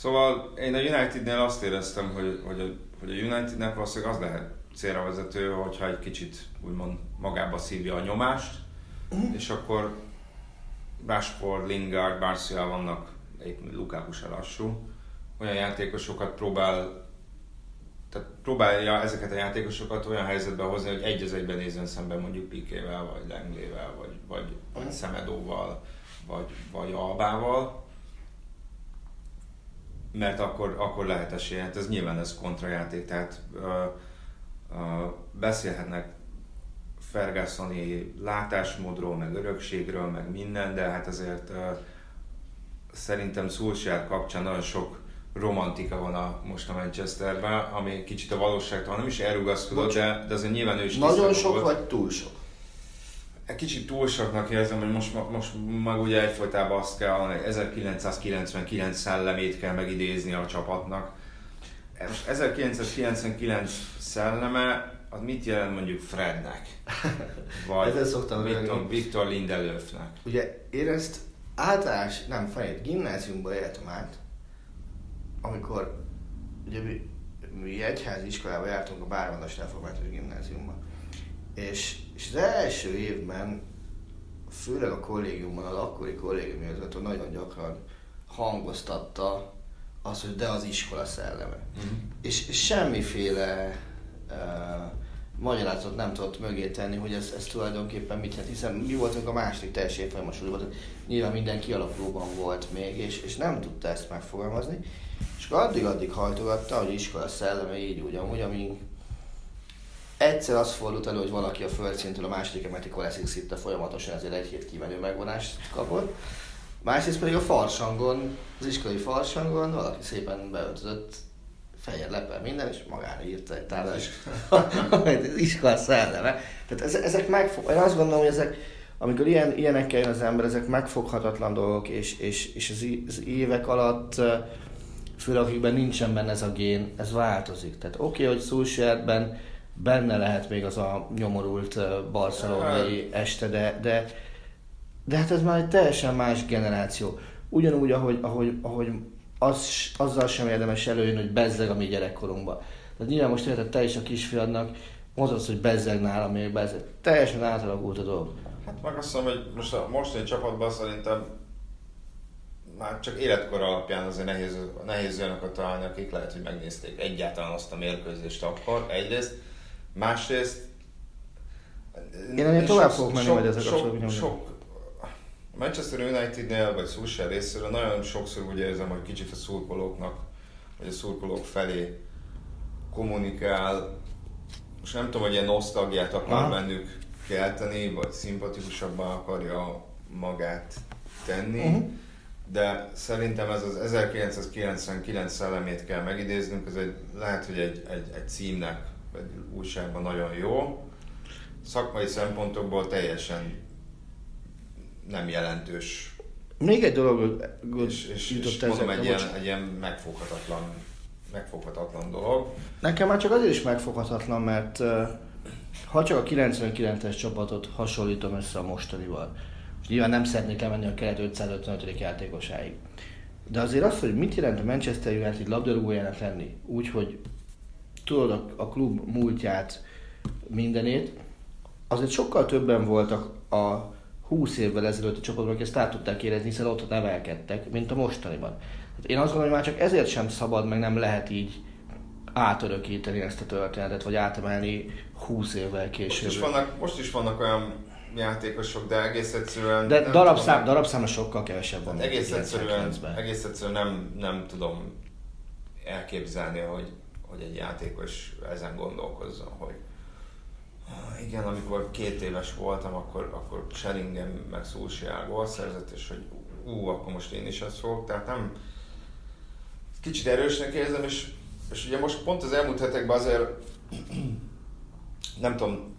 Szóval én a Unitednél azt éreztem, hogy, hogy, a, hogy a Unitednek valószínűleg az lehet célra vezető, hogyha egy kicsit úgymond magába szívja a nyomást, és akkor Rashford, Lingard, Martial vannak, itt Lukaku se lassú, olyan játékosokat próbál tehát próbálja ezeket a játékosokat olyan helyzetbe hozni, hogy egy az egyben nézzen szemben mondjuk Pikével, vagy Lenglével, vagy, vagy, vagy Szemedóval, vagy, vagy Albával, mert akkor, akkor lehet esélye. Hát ez nyilván ez kontrajáték, tehát ö, ö, beszélhetnek Fergusoni látásmódról, meg örökségről, meg minden, de hát azért ö, szerintem Solskjaer kapcsán nagyon sok romantika van a, most a Manchesterben, ami kicsit a valóságtól nem is elrugaszkodott, Bocs. de, de azért nyilván ő is Nagyon sok volt. vagy túl sok? Egy kicsit túl soknak érzem, hogy most, most meg ugye egyfolytában azt kell, hogy 1999 szellemét kell megidézni a csapatnak. Most 1999 szelleme, az mit jelent mondjuk Frednek? Vagy Ezzel szoktam Victor. Victor Lindelöfnek? Ugye én ezt általános, nem fejét, gimnáziumban éltem át, amikor ugye mi, mi egyházi iskolába jártunk a Bárvandas Református Gimnáziumban. És, és az első évben, főleg a kollégiumban, az akkori kollégium igazgató nagyon gyakran hangoztatta azt, hogy de az iskola szelleme. Mhm. És, és semmiféle uh, magyarázatot nem tudott mögé tenni, hogy ez, ez tulajdonképpen mit jelent, hiszen mi voltunk a második teljes évfolyamos tehát nyilván minden kialakulóban volt még, és, és nem tudta ezt megfogalmazni. És addig-addig hajtogatta, hogy iskola szelleme így úgy, amúgy, amíg egyszer az fordult elő, hogy valaki a földszintől a második emeleti koleszik szitte folyamatosan ezért egy hét kimenő megvonást kapott. Másrészt pedig a farsangon, az iskolai farsangon valaki szépen beöltözött fehér lepel minden, és magára írta egy hogy az iskola szelleme. Tehát ezek, megfog... Én azt gondolom, hogy ezek amikor ilyen, ilyenekkel jön az ember, ezek megfoghatatlan dolgok, és, és, és az, az évek alatt főleg akikben nincsen benne ez a gén, ez változik. Tehát oké, okay, hogy Solskjaerben benne lehet még az a nyomorult barcelonai este, de, de, de hát ez már egy teljesen más generáció. Ugyanúgy, ahogy, ahogy, ahogy az, azzal sem érdemes előjönni, hogy bezzeg a mi gyerekkorunkban. Tehát nyilván most érted, te is a kisfiadnak mondod, hogy bezzeg nálam még bezzeg. Teljesen átalakult a dolog. Hát meg azt mondom, hogy most a mostani csapatban szerintem már csak életkor alapján azért nehéz, nehéz olyanokat találni, akik lehet, hogy megnézték egyáltalán azt a mérkőzést akkor, egyrészt. Másrészt... Én ennél tovább fogok menni, hogy ezek sok, sok, sok, Manchester United-nél, vagy Solskjaer részéről nagyon sokszor úgy érzem, hogy kicsit a szurkolóknak, vagy a szurkolók felé kommunikál, most nem tudom, hogy ilyen nosztalgiát akar Aha. bennük kelteni, vagy szimpatikusabban akarja magát tenni, uh-huh. de szerintem ez az 1999 szellemét kell megidéznünk, ez egy, lehet, hogy egy, egy, egy címnek, újságban nagyon jó, szakmai szempontokból teljesen nem jelentős. Még egy dolog és, és, és mondom, egy ilyen, egy ilyen megfoghatatlan, megfoghatatlan dolog. Nekem már csak azért is megfoghatatlan, mert ha csak a 99-es csapatot hasonlítom össze a mostanival, és nyilván nem szeretnék lemenni a keret 555. játékosáig, de azért az, hogy mit jelent a Manchester United labdarúgójának lenni, úgyhogy tudod a, a klub múltját, mindenét, azért sokkal többen voltak a 20 évvel ezelőtt a csapatban, akik ezt át tudták érezni, hiszen ott nevelkedtek, mint a mostaniban. Hát én azt gondolom, hogy már csak ezért sem szabad, meg nem lehet így átörökíteni ezt a történetet, vagy átemelni 20 évvel később. Most is vannak, most is vannak olyan játékosok, de egész egyszerűen... De darabszám, tudom, darabszáma sokkal kevesebb van. Egész egyszerűen, egész egyszerűen nem, nem tudom elképzelni, hogy, hogy egy játékos ezen gondolkozzon, hogy igen, amikor két éves voltam, akkor, akkor Sheringham meg Szulsiál gól szerzett, és hogy ú, akkor most én is ezt fogok. Tehát nem, kicsit erősnek érzem, és, és ugye most pont az elmúlt hetekben azért *clears throat* nem tudom,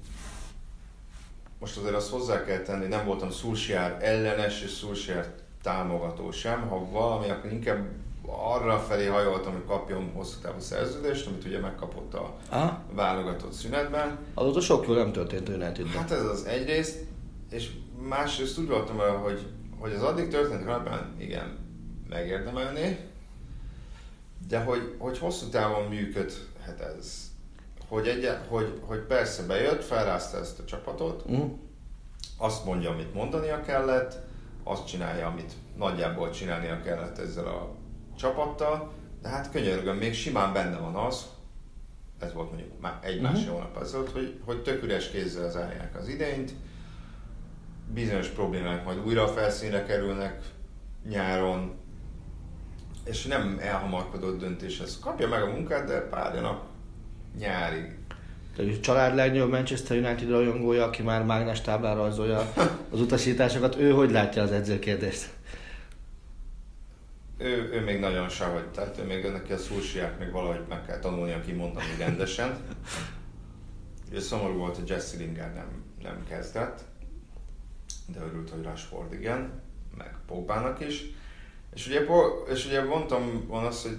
most azért azt hozzá kell tenni, nem voltam Szulsiár ellenes és Szulsiár támogató sem, ha valami, akkor inkább arra felé hajoltam, hogy kapjon hosszú távú szerződést, amit ugye megkapott a Aha. válogatott szünetben. Azóta sok jól nem történt a united Hát ez az egyrészt, és másrészt úgy voltam el, hogy, hogy az addig történt alapján igen, megérdemelné, de hogy, hogy hosszú távon működhet ez. Hogy, egy, hogy, hogy persze bejött, felrázta ezt a csapatot, uh. azt mondja, amit mondania kellett, azt csinálja, amit nagyjából csinálnia kellett ezzel a csapattal, de hát könyörgöm, még simán benne van az, ez volt mondjuk már egy másfél uh-huh. hónap ezelőtt, hogy, hogy tök üres kézzel zárják az idényt, bizonyos problémák majd újra a felszínre kerülnek nyáron, és nem elhamarkodott döntés, ez kapja meg a munkát, de párjanak nyárig. Tehát a család legnagyobb Manchester United rajongója, aki már mágnes táblára rajzolja *laughs* az utasításokat, ő hogy látja az edzőkérdést? Ő, ő még nagyon sehogy, tehát ő még neki a szúsiák még valahogy meg kell tanulnia kimondani rendesen. Ugye szomorú volt, hogy Jesse Lingard nem, nem kezdett, de örült, hogy Rashford igen, meg Pogbának is. És ugye, és ugye mondtam volna azt, hogy,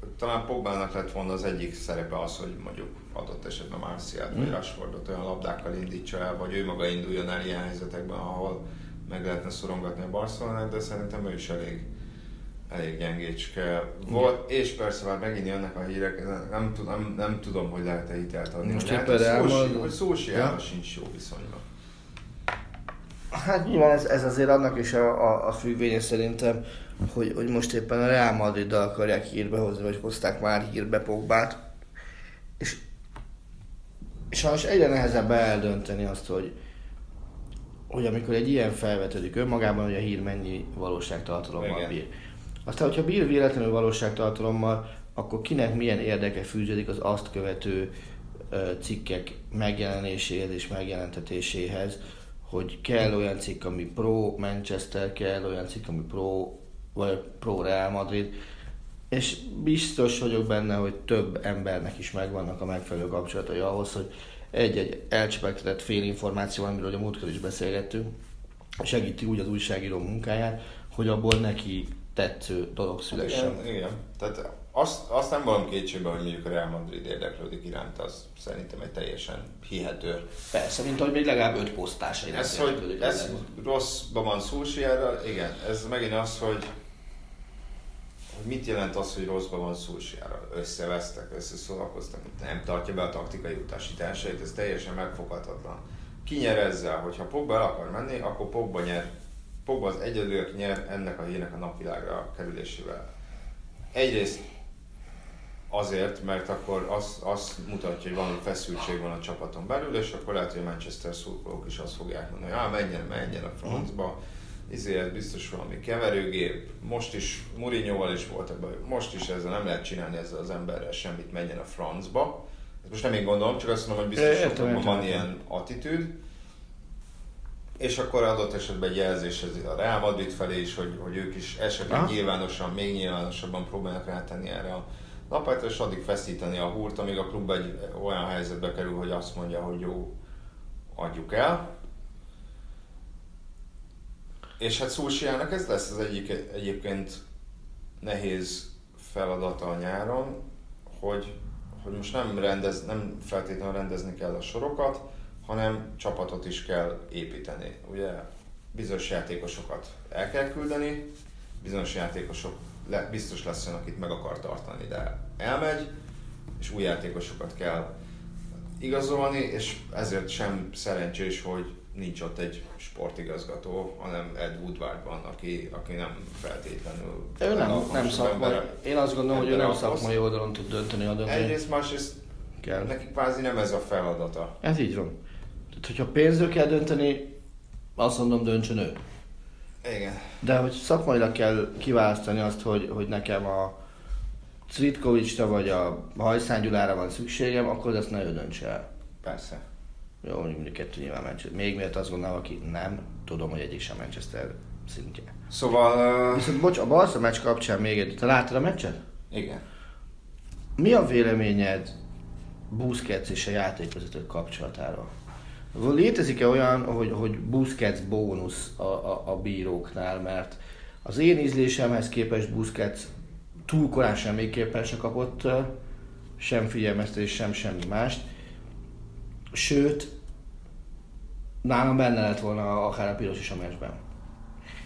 hogy talán Pogbának lett volna az egyik szerepe az, hogy mondjuk adott esetben Marciát mm. vagy Rashfordot olyan labdákkal indítsa el, vagy ő maga induljon el ilyen helyzetekben, ahol meg lehetne szorongatni a Barcelonát, de szerintem ő is elég elég gyengécske volt, és persze már megint jönnek a hírek, nem, nem, nem tudom, hogy lehet-e hitelt adni. Most éppen elmond... Hogy Szósiával ja. sincs jó viszonyban. Hát nyilván ez, ez azért annak is a, a, a függvénye szerintem, hogy, hogy most éppen a Real madrid akarják hírbe hozni, vagy hozták már hírbe Pogbát. És, és sajnos egyre nehezebb eldönteni azt, hogy, hogy amikor egy ilyen felvetődik önmagában, hogy a hír mennyi valóságtartalommal bír. Aztán, hogyha bír véletlenül valóságtartalommal, akkor kinek milyen érdeke fűződik az azt követő cikkek megjelenéséhez és megjelentetéséhez, hogy kell olyan cikk, ami pro Manchester, kell olyan cikk, ami pro, vagy pro Real Madrid, és biztos vagyok benne, hogy több embernek is megvannak a megfelelő kapcsolatai ahhoz, hogy egy-egy elcsepegtetett fél információ, amiről a múltkor is beszélgettünk, segíti úgy az újságíró munkáját, hogy abból neki tetsző dolog szülessen. Igen, igen. Tehát azt, azt nem van kétségbe, hogy mondjuk a Real Madrid érdeklődik iránt, az szerintem egy teljesen hihető. Persze, mint ahogy még legalább öt posztás Ez, hogy ez rosszban van Szulsiára, igen, ez megint az, hogy hogy mit jelent az, hogy rosszban van Szulsiára? Összevesztek, összeszólalkoztak, nem tartja be a taktikai utasításait, ez teljesen megfoghatatlan. Ki nyer ezzel, hogyha Pogba el akar menni, akkor Pogba nyer. Pogba az egyedül, aki nyer ennek a hírnek a napvilágra kerülésével. Egyrészt azért, mert akkor azt, azt mutatja, hogy valami feszültség van a csapaton belül, és akkor lehet, hogy a Manchester szurkolók is azt fogják mondani, hogy menjen, menjen a francba, izé, ez biztos valami keverőgép, most is Mourinho-val is volt ebben, most is ezzel nem lehet csinálni ezzel az emberrel semmit, menjen a francba. Ezt most nem én gondolom, csak azt mondom, hogy biztos Értem, van ilyen attitűd. És akkor adott esetben egy jelzés ez a Real Madrid felé is, hogy, hogy ők is esetleg Aha. nyilvánosan, még nyilvánosabban próbálnak rátenni erre a lapátra, és addig feszíteni a húrt, amíg a klub egy olyan helyzetbe kerül, hogy azt mondja, hogy jó, adjuk el. És hát Szulsiának ez lesz az egyik, egyébként nehéz feladata a nyáron, hogy, hogy most nem, rendez, nem feltétlenül rendezni kell a sorokat, hanem csapatot is kell építeni. Ugye bizonyos játékosokat el kell küldeni, bizonyos játékosok le, biztos lesz olyan, akit meg akar tartani, de elmegy, és új játékosokat kell igazolni, és ezért sem szerencsés, hogy nincs ott egy sportigazgató, hanem Ed Woodward van, aki, aki nem feltétlenül... Ő nem, nem szakmai. Én azt gondolom, hogy ő nem szakmai oldalon tud dönteni a dönteni. Egyrészt, másrészt Kell. neki kvázi nem ez a feladata. Ez így van. Hogyha pénzről kell dönteni, azt mondom, döntsön ő. Igen. De hogy szakmailag kell kiválasztani azt, hogy, hogy nekem a Cvitkovicsra vagy a Hajszán Gyulára van szükségem, akkor ezt ne ő döntse el. Persze. Jó, mondjuk kettő nyilván Manchester. Még miért azt gondolom, aki nem, tudom, hogy egyik sem Manchester szintje. Szóval... Uh, Viszont bocs, a Barca meccs kapcsán még egy, te láttad a meccset? igen. Mi a véleményed Busquets és a játékvezetők kapcsolatáról? Létezik-e olyan, hogy, hogy Busquets bónusz a, a, a bíróknál, mert az én ízlésemhez képest Busquets túl korán semmiképpen se kapott sem figyelmeztetést, sem semmi mást. Sőt, nálam benne lett volna akár a piros is a meccsben.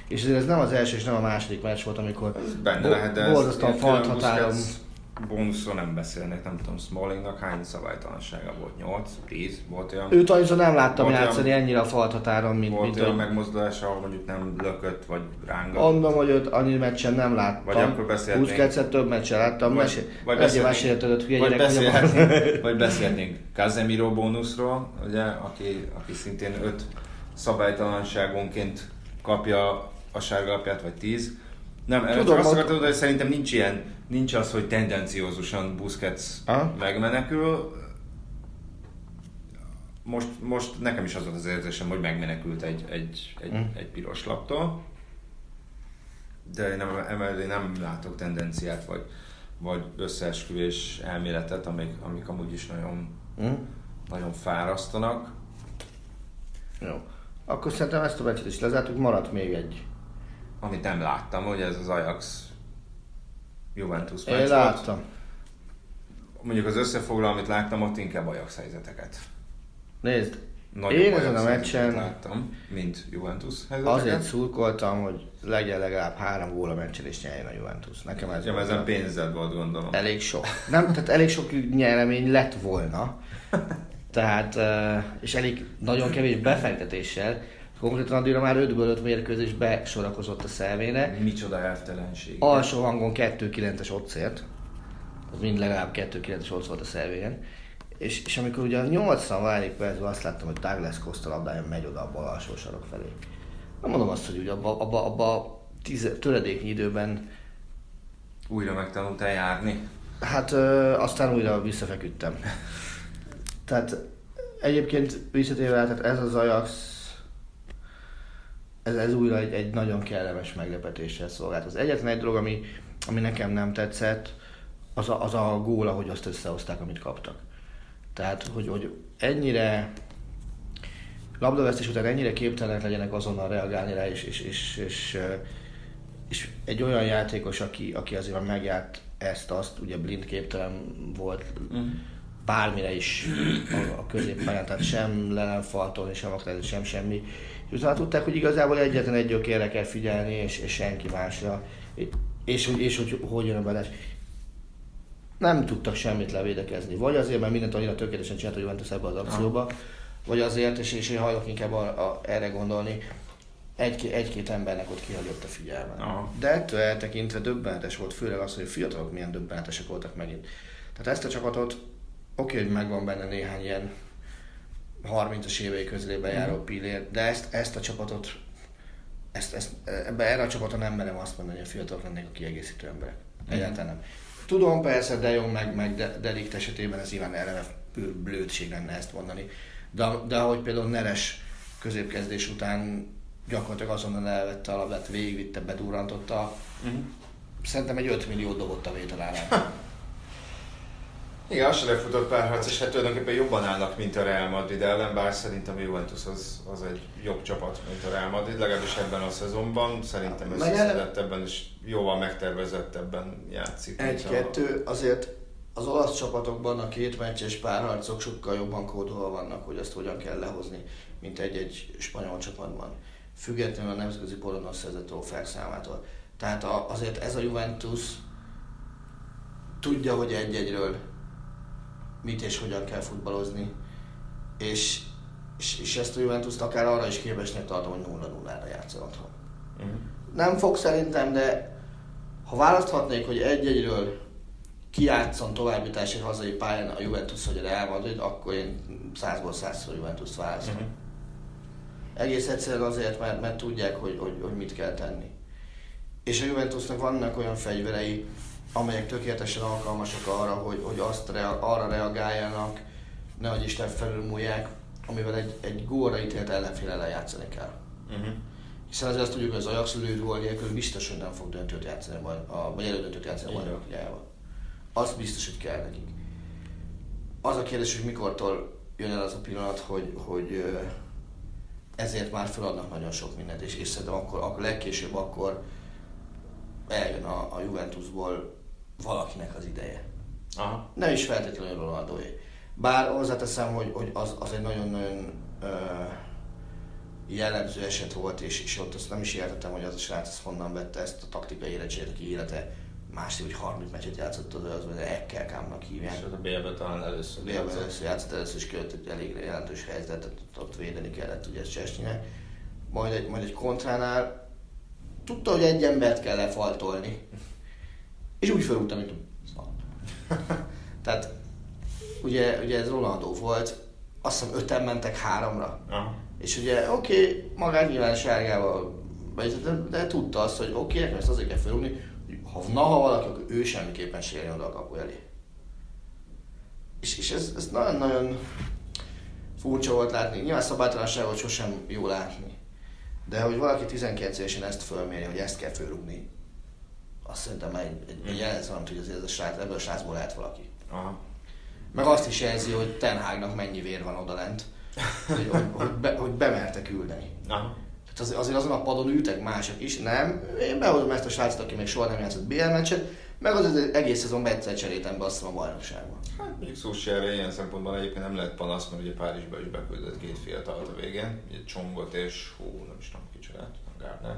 És ezért ez nem az első és nem a második meccs volt, amikor Ez benne bo- lehet, de borzasztóan falthatáron Busquets Bónuszról nem beszélnek, nem tudom, Smallingnak hány szabálytalansága volt? 8, 10? Volt olyan, Őt annyira nem láttam Volt olyan- játszani ennyire a falthatáron, mint, volt mint olyan hogy... megmozdulás, ahol mondjuk nem lökött, vagy rángat? Mondom, hogy őt annyi meccsen nem láttam. Vagy akkor beszélhetnénk- Busquetset több meccsen láttam. Vagy- Mesé... vagy beszélhetnénk- vagy, gyerek, hogy a- beszélhetnénk, vagy beszélhetnénk Casemiro bónuszról, ugye, aki, aki szintén 5 szabálytalanságonként kapja a sárgalapját, vagy 10. Nem, Tudom, csak azt akartam hogy szerintem nincs ilyen, nincs az, hogy tendenciózusan Busquets Aha. megmenekül. Most, most nekem is az volt az érzésem, hogy megmenekült egy, egy, egy, Mm. egy piros laptól. De én nem, emellé nem látok tendenciát, vagy, vagy összeesküvés elméletet, amik, amik amúgy is nagyon, Hm? nagyon fárasztanak. Jó. Akkor szerintem ezt a meccset is lezártuk, maradt még egy. Amit nem láttam, hogy ez az Ajax Juventus Én meccs volt. láttam. Mondjuk az összefoglaló, amit láttam, ott inkább Ajax helyzeteket. Nézd, Nagyobb Én ezen a meccsen láttam, mint Juventus helyzeteket. azért szurkoltam, hogy legyen legalább három gól a meccsen és nyerjen a Juventus. Nekem ez Ja, ezen pénzed volt, gondolom. elég sok. Nem, tehát elég sok nyeremény lett volna. *laughs* Tehát, eh, és elég nagyon kevés befektetéssel. Konkrétan addigra már 5-ből 5 mérkőzés besorakozott a szelvére. Micsoda elvtelenség. Alsó hangon 2-9-es otcért. Az mind legalább 2-9-es ott volt a szervén. És, és amikor ugye a 80 válik percben azt láttam, hogy Douglas Costa labdája megy oda a bal alsó sarok felé. Nem mondom azt, hogy ugye abba, abba, abba tíz, töredéknyi időben Újra megtanultál járni. Hát ö, aztán újra visszafeküdtem. Tehát egyébként visszatérve, tehát ez az Ajax, ez, ez újra egy, egy nagyon kellemes meglepetéssel szolgált. Az egyetlen egy dolog, ami, ami nekem nem tetszett, az a, az a gól, ahogy azt összehozták, amit kaptak. Tehát, hogy, hogy ennyire labdavesztés után ennyire képtelenek legyenek azonnal reagálni rá, és, és, és, és, és egy olyan játékos, aki, aki azért már megjárt ezt, azt, ugye blind képtelen volt bármire is a, a középpályán, tehát sem le nem faltolni, sem akár, sem semmi. És utána tudták, hogy igazából egyetlen egy gyökérre kell figyelni, és, és senki másra. És, és, és hogy hogy jön a belás. Nem tudtak semmit levédekezni. Vagy azért, mert mindent annyira tökéletesen csinált a Juventus ebbe az akcióba, vagy azért, és, és én hajlok inkább a, a, erre gondolni, egy, egy-két embernek ott kihagyott a figyelme. Aha. De ettől eltekintve döbbenetes volt, főleg az, hogy a fiatalok milyen döbbenetesek voltak megint. Tehát ezt a csapatot, oké, hogy megvan benne néhány ilyen 30-as évei közlében járó Mhm. pillér, de ezt, ezt a csapatot, ezt, ezt, ebbe, erre a csapaton nem merem azt mondani, hogy a fiatalok lennék a kiegészítő emberek. Mhm. Egyáltalán nem. Tudom persze, de jó, meg, meg de, Delikt esetében ez nyilván eleve bő- blödség lenne ezt mondani. De, de ahogy például Neres középkezdés után gyakorlatilag azonnal elvette a labdát, végigvitte, bedurrantotta, Mhm. szerintem egy 5 millió dobott a vétel árán. *laughs* Igen, az se lefutott párharc, és hát tulajdonképpen jobban állnak, mint a Real Madrid ellen, bár szerintem a Juventus az, az egy jobb csapat, mint a Real Madrid, legalábbis ebben a szezonban. Szerintem Meg ele- összeszedettebben és jóval megtervezettebben játszik. mint a- Egy-kettő, azért az olasz csapatokban a két meccses párharcok sokkal jobban kódolva vannak, hogy azt hogyan kell lehozni, mint egy-egy spanyol csapatban. Függetlenül a nemzetközi polonon szerzett trófeák számától. Tehát a, azért ez a Juventus tudja, hogy egy-egyről mit és hogyan kell futballozni, és, és, és ezt a Juventus akár arra is képesnek tartom, hogy 0-0-ra játszol otthon. Mhm. Nem fog szerintem, de ha választhatnék, hogy egy-egyről kijátszon továbbítási hazai pályán a Juventus vagy a Real Madrid, akkor én százból százszor Juventus választom. Mhm. Egész egyszerűen azért, mert, mert tudják, hogy, hogy, hogy mit kell tenni. És a Juventusnak vannak olyan fegyverei, amelyek tökéletesen alkalmasak arra, hogy, hogy azt rea, arra reagáljanak, ne hogy Isten felülmúlják, amivel egy, egy gólra ítélt ellenféle lejátszani kell. Mhm. Hiszen azért azt tudjuk, hogy az Ajax lőtt gól nélkül biztos, hogy nem fog döntőt játszani, vagy, a, vagy elődöntőt játszani a Így van. bajnok ligájában. Az biztos, hogy kell nekik. Az a kérdés, hogy mikortól jön el az a pillanat, hogy, hogy ezért már feladnak nagyon sok mindent, és, és szerintem akkor, akkor legkésőbb akkor eljön a, a Juventusból valakinek az ideje. Aha. Nem is feltétlenül Ronaldóé. Bár hozzáteszem, hogy, hogy az, az egy nagyon-nagyon ö, jellemző eset volt, és, és ott azt nem is értettem, hogy az a srác ezt honnan vette ezt a taktikai érettséget, aki élete másik, hogy 30 meccset játszott az az, hogy Ekkelkámnak hívják. És a B-be talán először. Bélben először játszott, először is egy elég jelentős helyzetet, ott védeni kellett ugye Csesnyinek. Majd egy, majd egy kontránál tudta, hogy egy embert kell lefaltolni. És úgy felrúgta, mint szar. Tehát ugye, ugye ez Ronaldo volt, azt hiszem öten mentek háromra. Aha. És ugye oké, okay, magát nyilván sárgával de, de tudta azt, hogy oké, okay, nekem ezt azért kell felrúgni, hogy ha, na, ha valaki, akkor ő semmiképpen sérjen oda a kapu elé. És, és ez, ez nagyon-nagyon furcsa volt látni. Nyilván szabálytalanságot sosem jó látni. De hogy valaki 19 évesen ezt fölméri, hogy ezt kell fölrúgni, azt szerintem egy, egy, egy jelző, amit hogy azért ez a srác, ebből a srácból lehet valaki. Aha. Meg azt is jelzi, hogy Ten Hagnak mennyi vér van odalent, *laughs* hogy, hogy, hogy, be, hogy bemerte küldeni. Aha. Tehát az, azért azon a padon ültek mások is, nem. Én behozom ezt a srácot, aki még soha nem játszott BL meccset, meg az az egész szezonban egyszer cseréltem be azt a bajnokságban. Hát mondjuk Szúsjára ilyen szempontból egyébként nem lehet panasz, mert ugye Párizsba is beküldött két fiatalt a végén, ugye Csongot és hú, nem is tudom kicsodát, Gardner.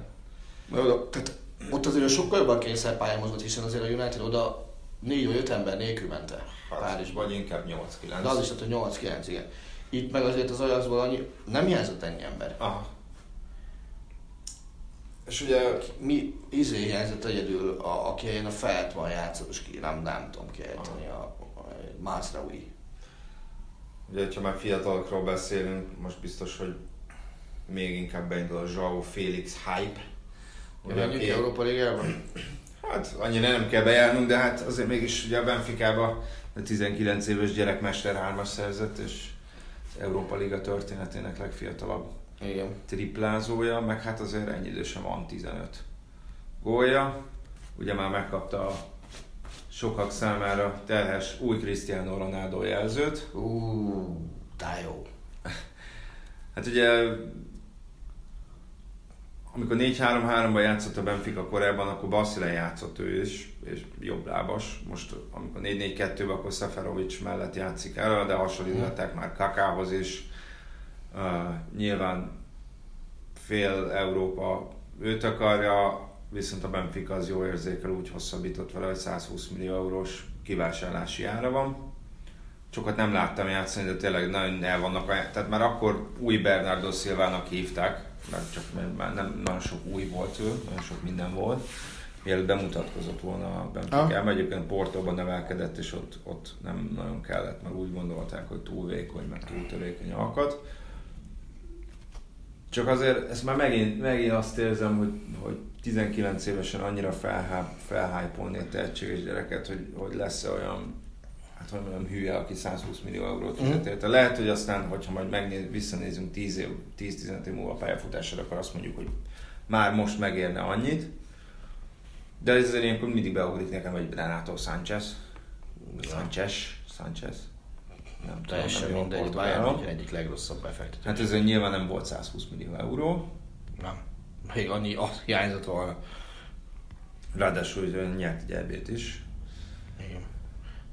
Oda, tehát ott azért sokkal jobban kényszerpályán mozgott, hiszen azért a United oda 4 vagy 5 ember nélkül mente Párizsba. Vagy inkább 8-9. De az is tehát, hogy 8-9, igen. Itt meg azért az Ajaxból annyi, nem hiányzott ennyi ember. Aha. És ugye Mi izé hiányzott egyedül, a, aki ilyen a Feltman játszott, és ki, nem, nem tudom kiejteni, a, a Masraoui. Ugye, ha már fiatalokról beszélünk, most biztos, hogy még inkább beindul a Joao Félix hype. Ugye, aki- Európa Ligában? *clears throat* Hát annyira nem kell bejárnunk, de hát azért mégis ugye a Benficába a 19 éves gyerekmester hármas szerzett, és az Európa Liga történetének legfiatalabb Igen. triplázója, meg hát azért ennyi idősen van 15 gólja. Ugye már megkapta a sokak számára terhes új Cristiano Ronaldo jelzőt. Ú, tá jó. *laughs* Hát ugye amikor 4-3-3-ban játszott a Benfica korábban, akkor Basile játszott ő is, és jobb lábas. Most amikor 4-4-2-ben, akkor Seferovic mellett játszik el, de hasonlították már Kakához is. Uh, nyilván fél Európa őt akarja, viszont a Benfica az jó érzékel, úgy hosszabbított vele, hogy 120 millió eurós kivásárlási ára van. Sokat nem láttam játszani, de tényleg nagyon el vannak, tehát már akkor új Bernardo Silvának hívták, mert csak mert már nem nagyon sok új volt ő, nagyon sok minden volt, mielőtt bemutatkozott volna a Benfica. Egyébként Portóban nevelkedett, és ott, ott nem nagyon kellett, mert úgy gondolták, hogy túl vékony, meg túl törékeny alkat. Csak azért ezt már megint, megint azt érzem, hogy, hogy 19 évesen annyira felhájpolni a tehetséges gyereket, hogy, hogy lesz olyan hát hogy mondjam, hülye, aki 120 millió eurót fizet mm. érte. Lehet, hogy aztán, hogyha majd megnéz, visszanézünk 10 év, 10-15 év múlva a pályafutásra, akkor azt mondjuk, hogy már most megérne annyit. De ez azért ilyenkor mindig beugrik nekem egy Renato Sánchez. Ja. Sánchez. Sánchez. Nem Teljesen mindegy, Bayern egyik legrosszabb befektetés. Hát ez nyilván nem volt 120 millió euró. Nem. Még annyi az hiányzott volna. Ráadásul nyert egy ebét is. Igen.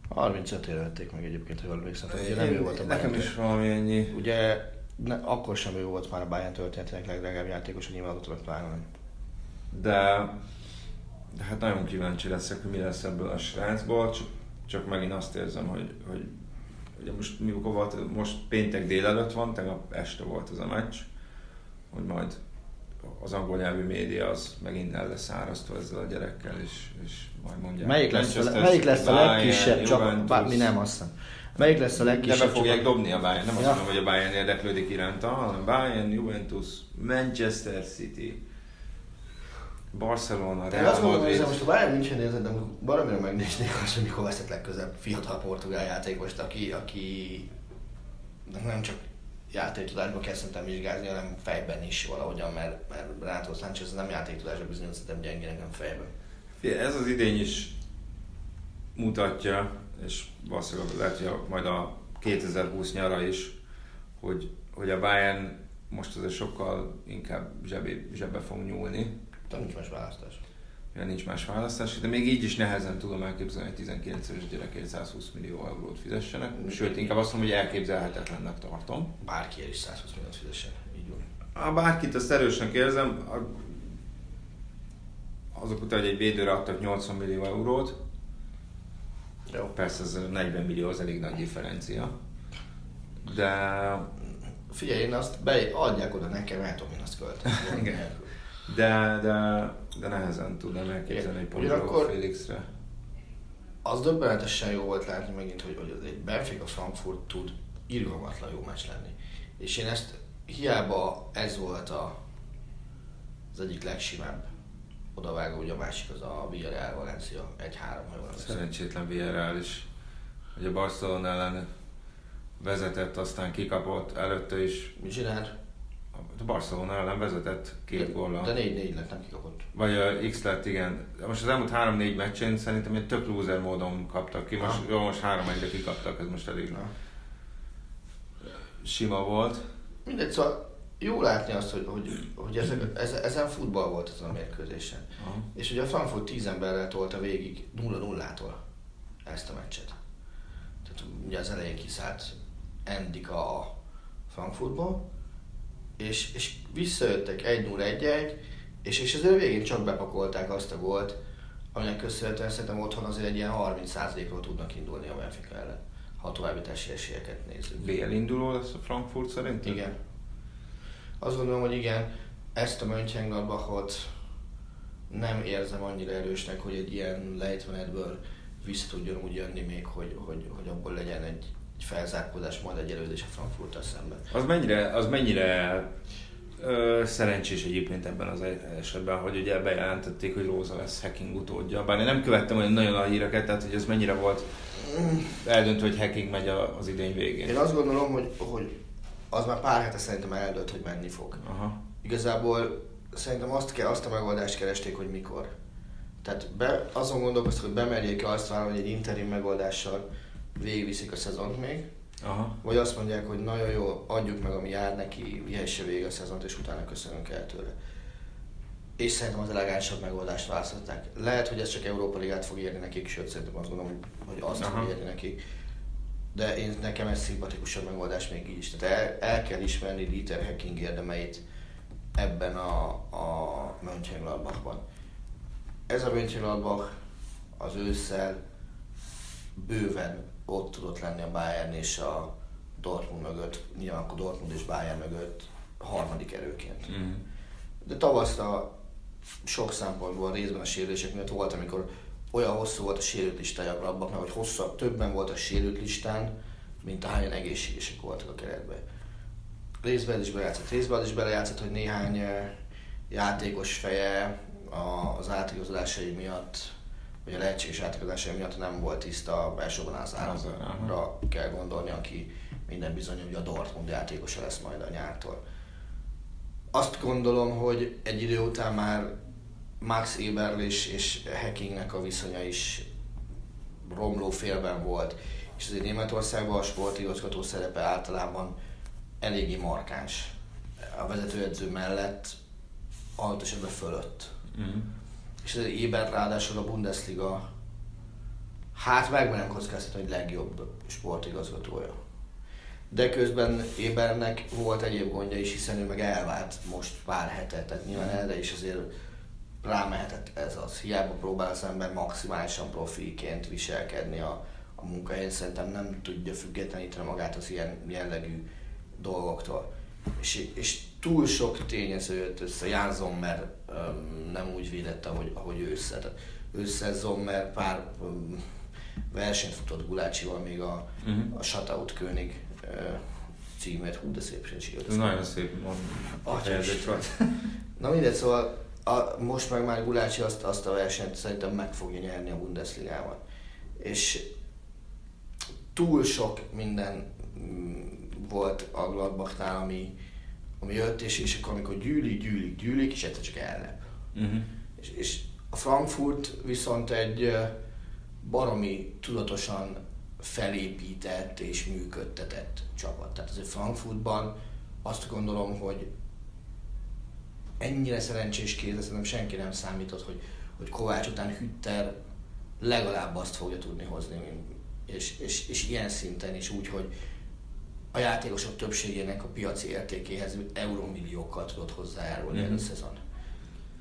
35 ére vették meg egyébként, jól emlékszem. Ugye nem ő volt a Nekem is valami ennyi. Ugye ne, akkor sem ő volt már a Bayern történetének legdrágább játékos, hogy nyilván ott pláne nem. De, de hát nagyon kíváncsi leszek, hogy mi lesz ebből a srácból, csak, csak megint azt érzem, hogy, hogy ugye most mikor volt, most péntek délelőtt van, tegnap este volt ez a meccs, hogy majd az angol nyelvű média az megint el lesz árasztva ezzel a gyerekkel, és, és majd mondják. Melyik lesz, a, melyik lesz a legkisebb, csak bár, mi nem azt hiszem. Melyik lesz a legkisebb? Nem fogják dobni a Bayern, nem ja. azt mondom, hogy a Bayern érdeklődik iránta, hanem Bayern, Juventus, Manchester City, Barcelona, Real azt mondom, hogy most a Bayern nincsen érzed, de baromira megnéznék azt, hogy mikor veszett legközebb fiatal portugál játékost, aki, aki nem csak játéktudásba kell szerintem vizsgálni, hanem fejben is valahogyan, mert, mert Renato Sánchez nem játéktudásra bizonyos, szerintem gyenge nekem fejben. Ez az idény is mutatja, és valószínűleg lehet, hogy majd a 2020 nyara is, hogy, hogy a Bayern most azért sokkal inkább zsebbe, zsebbe fog nyúlni. De nincs más választás. Ja, nincs más választás, de még így is nehezen tudom elképzelni, hogy 19 éves gyerekért 120 millió eurót fizessenek. Sőt, inkább azt mondom, hogy elképzelhetetlennek tartom. Bárkiért is 120 milliót fizessen, így van. A bárkit azt erősnek érzem, azok után, hogy egy védőre adtak 80 millió eurót, jó. Persze ez 40 millió az elég nagy differencia. De... Figyelj, én azt be, adják oda nekem, el tudom én azt költeni. *laughs* de, de, de nehezen tudom elképzelni egy Ponzsó Félixre. Az döbbenetesen jó volt látni megint, hogy, hogy egy Benfica Frankfurt tud irgalmatlan jó meccs lenni. És én ezt hiába ez volt a, az egyik legsimább odavágó, ugye a másik az a Villarreal Valencia 1-3, ha jól Szerencsétlen Villarreal is. Ugye Barcelona ellen vezetett, aztán kikapott, előtte is. Mi csinált? A Barcelona ellen vezetett két góllal. De 4-4 lett, nem kikapott. Vagy a X lett, igen. Most az elmúlt 3-4 meccsén szerintem egy tök loser módon kaptak ki. Most, jó, most 3 1 kikaptak, ez most elég ha. sima volt. Mindegy, szóval jó látni azt, hogy, hogy, hogy ezek, ez, ezen futball volt ez a mérkőzésen. Aha. És ugye a Frankfurt 10 emberrel tolta végig 0-0-tól ezt a meccset. Tehát ugye az elején kiszállt Endika a Frankfurtból, és, és visszajöttek 1-0-1-1, és, és azért végén csak bepakolták azt a gólt, aminek köszönhetően szerintem otthon azért egy ilyen 30%-ról tudnak indulni a Benfica ellen, ha további esélyeket nézzük. BL induló lesz a Frankfurt szerint? Igen. Azt gondolom, hogy igen, ezt a Mönchengladbachot nem érzem annyira erősnek, hogy egy ilyen lejtmenetből vissza tudjon úgy jönni még, hogy, hogy, hogy abból legyen egy, egy felzárkózás, majd egy előzés a frankfurt szemben. Az mennyire, az mennyire ö, szerencsés egyébként ebben az esetben, hogy ugye bejelentették, hogy Róza lesz hacking utódja. Bár én nem követtem olyan nagyon a híreket, tehát hogy ez mennyire volt eldöntő, hogy hacking megy az idény végén. Én azt gondolom, hogy, hogy az már pár hete szerintem eldőlt, hogy menni fog. Aha. Igazából szerintem azt, kell, azt a megoldást keresték, hogy mikor. Tehát be, azon gondolkoztak, hogy bemerjék azt vállalni, hogy egy interim megoldással végigviszik a szezont még, Aha. vagy azt mondják, hogy nagyon jó, adjuk meg, ami jár neki, vihesse végig a szezont, és utána köszönünk el tőle. És szerintem az elegánsabb megoldást választották. Lehet, hogy ez csak Európa Ligát fog érni nekik, sőt szerintem azt gondolom, hogy, azt Aha. fog érni nekik. De én, nekem ez szimpatikusabb megoldás még így is. Tehát el, el kell ismerni Dieter Hecking érdemeit ebben a, a Mönchengladbachban. Ez a Mönchengladbach az ősszel bőven ott tudott lenni a Bayern és a Dortmund mögött, nyilván akkor Dortmund és Bayern mögött harmadik erőként. Mm. De tavaszra sok szempontból részben a sérülések miatt volt, amikor olyan hosszú volt a sérült listája a Gladbachnak, hogy hosszabb, többen volt a sérült listán, mint ahányan egészségesek voltak a keretben. Részben is belejátszott, részben is belejátszott, hogy néhány eh, játékos feje a- az átigazolásai miatt, vagy a lehetséges átigazolásai miatt nem volt tiszta, aha. áramra kell gondolni, aki minden bizony, hogy a Dortmund játékosa lesz majd a nyártól. Azt gondolom, hogy egy idő után már Max Eberl és, és Hackingnek a viszonya is romló félben volt. És azért Németországban a sportigazgató szerepe általában eléggé markáns. A vezetőedző mellett adott esetben fölött. Mm. És az Eber ráadásul a Bundesliga hát megmerem kockáztatni, hogy legjobb sportigazgatója. De közben Ébernek volt egyéb gondja is, hiszen ő meg elvált most pár hete, tehát nyilván erre is azért rámehetett ez az. Hiába próbál az ember maximálisan profiként viselkedni a, a munkahelyen, szerintem nem tudja függetleníteni magát az ilyen jellegű dolgoktól. És, és túl sok tényező jött össze. Jan Sommer öm, nem úgy védette, ahogy, ahogy össze. Tehát össze Sommer pár öm, versenyt futott Gulácsival még a, Mhm. a Shutout König ö, címét. Hú, de szép Ez nagyon szép mond, volt. *laughs* Na mindegy, szóval a, most meg már Gulácsi azt, azt a versenyt szerintem meg fogja nyerni a Bundesligában. És túl sok minden mm, volt a Gladbachnál, ami, ami jött, és, és akkor amikor gyűlik, gyűlik, gyűlik, és egyszer csak ellep. Mhm. És, és a Frankfurt viszont egy baromi tudatosan felépített és működtetett csapat. Tehát azért Frankfurtban azt gondolom, hogy ennyire szerencsés kéz, szerintem senki nem számított, hogy, hogy Kovács után Hütter legalább azt fogja tudni hozni, és, és, és ilyen szinten is úgy, hogy a játékosok többségének a piaci értékéhez eurómilliókkal tudott hozzájárulni Mhm. mm-hmm. ez a szezon.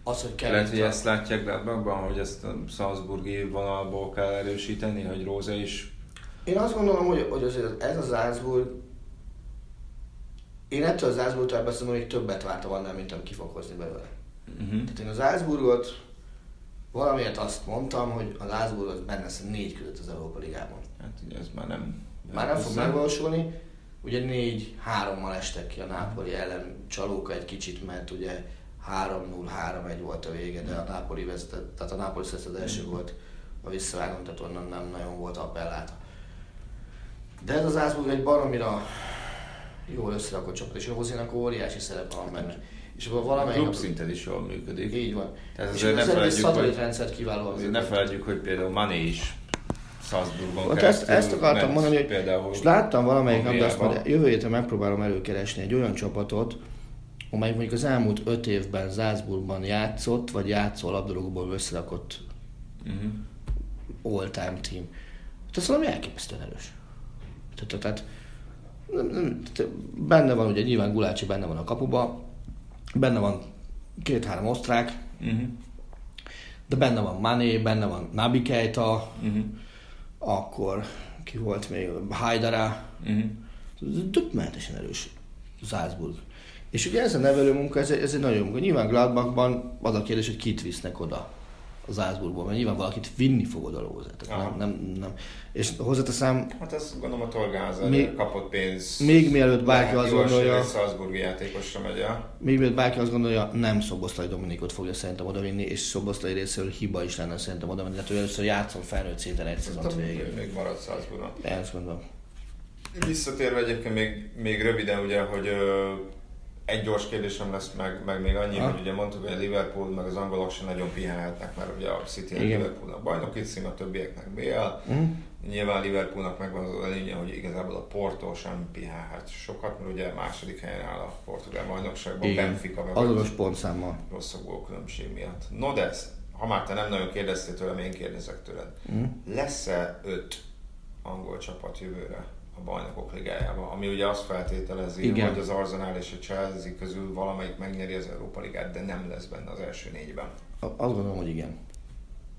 Az, hogy kell Lehet, hogy ezt látják Gladbachban, hogy ezt a Salzburgi vonalból kell erősíteni, hogy Róza is Én azt gondolom, hogy, hogy azért ez az Salzburg, én ettől az Salzburgtól beszélem, hogy többet vártam annál, mint amit ki fog hozni belőle. uh-huh. Tehát én az Salzburgot valamiért azt mondtam, hogy az Salzburg az benne lesz a négy között az Európa Ligában. Hát ugye ez már nem... Már nem fog megvalósulni. Ugye négy hárommal estek ki a Nápoli ellen, csalóka egy kicsit, mert ugye 3-0, 3-1 volt a vége, de a Nápoli vezetett, tehát a Nápoli szerzett az első volt a visszavágón, tehát onnan nem nagyon volt appelláta. De ez az Salzburg egy baromira jól összerakott csapat, és a Hozinak óriási szerepe van benne. És akkor A valamelyik... klub szinten is jól működik. Így van. Tehát és azért ne az egész felejtjük, hogy- szatellitrendszer kiválóan Azért ne felejtjük, hogy például Mané is Salzburgon Hát ezt, ezt akartam mondani, hogy például most láttam valamelyik nap, de azt majd jövő héten megpróbálom előkeresni egy olyan csapatot, amely mondjuk az elmúlt öt évben Salzburgban játszott, vagy játszó labdarúgóból összerakott Mhm. all-time team. Tehát ez valami elképesztően erős. Tehát, tehát benne van, ugye nyilván Gulácsi benne van a kapuba, benne van két-három osztrák, Mhm. de benne van Mané, benne van Nabi Keita, Mhm. Akkor ki volt még, Haidara, Mhm. Ez döbbenetesen erős Salzburg. És ugye ez a nevelő munka, ez, egy- ez egy nagyon munka. Nyilván Gladbachban az a kérdés, hogy kit visznek oda a Salzburgból, mert nyilván valakit vinni fog oda Lóze. Tehát Aha. nem, nem, nem. És hozzáteszem, Hát azt gondolom a Torgáza Még- kapott pénz. még mielőtt bárki azt gondolja, Salzburgi játékosra megy el. még mielőtt bárki azt gondolja, nem Szoboszlai Dominikot fogja szerintem odavinni, és Szoboszlai részéről hiba is lenne szerintem odavinni, tehát ő először játszom felnőtt szinten egy szezont Szerintem végig. még marad Salzburgon. Ezt gondolom. Visszatérve egyébként még, még röviden ugye, hogy ö, egy gyors kérdésem lesz, meg, meg még annyi, ha. hogy ugye mondtuk, hogy a Liverpool meg az angolok sem nagyon pihenhetnek, mert ugye a City a Liverpoolnak bajnoki cím, a többieknek BL. Mm. Nyilván Liverpoolnak megvan az előnye, hogy igazából a Porto sem pihenhet sokat, mert ugye második helyen áll a portugál bajnokságban, Igen. Benfica meg Azonos pontszámmal. Rossz a különbség miatt. No de ez, ha már te nem nagyon kérdeztél tőlem, én kérdezek tőled. Mm. Lesz-e öt angol csapat jövőre? A bajnokok ligájában, ami ugye azt feltételezi, Igen. hogy az Arsenal és a Chelsea közül valamelyik megnyeri az Európa Ligát, de nem lesz benne az első négyben. Azt gondolom, hogy igen.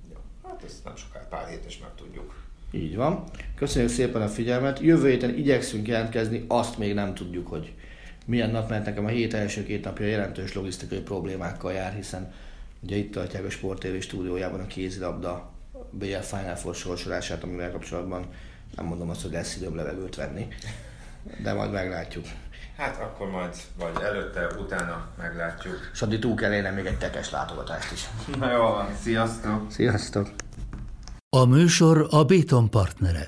Ja, hát ezt nem sokáig pár hét és meg tudjuk. Így van. Köszönjük szépen a figyelmet. Jövő héten igyekszünk jelentkezni, azt még nem tudjuk, hogy milyen nap, mert nekem a hét első két napja jelentős logisztikai problémákkal jár, hiszen ugye itt tartják a Sport TV stúdiójában a kézilabda BL Final Four sorsolását, amivel kapcsolatban nem mondom azt, hogy lesz időm levegőt venni, de majd meglátjuk. Hát akkor majd, vagy előtte, utána meglátjuk. És addig túl kell élnem még egy tekes látogatást is. *laughs* Na jó van, sziasztok! Sziasztok! A műsor a Béton partnere.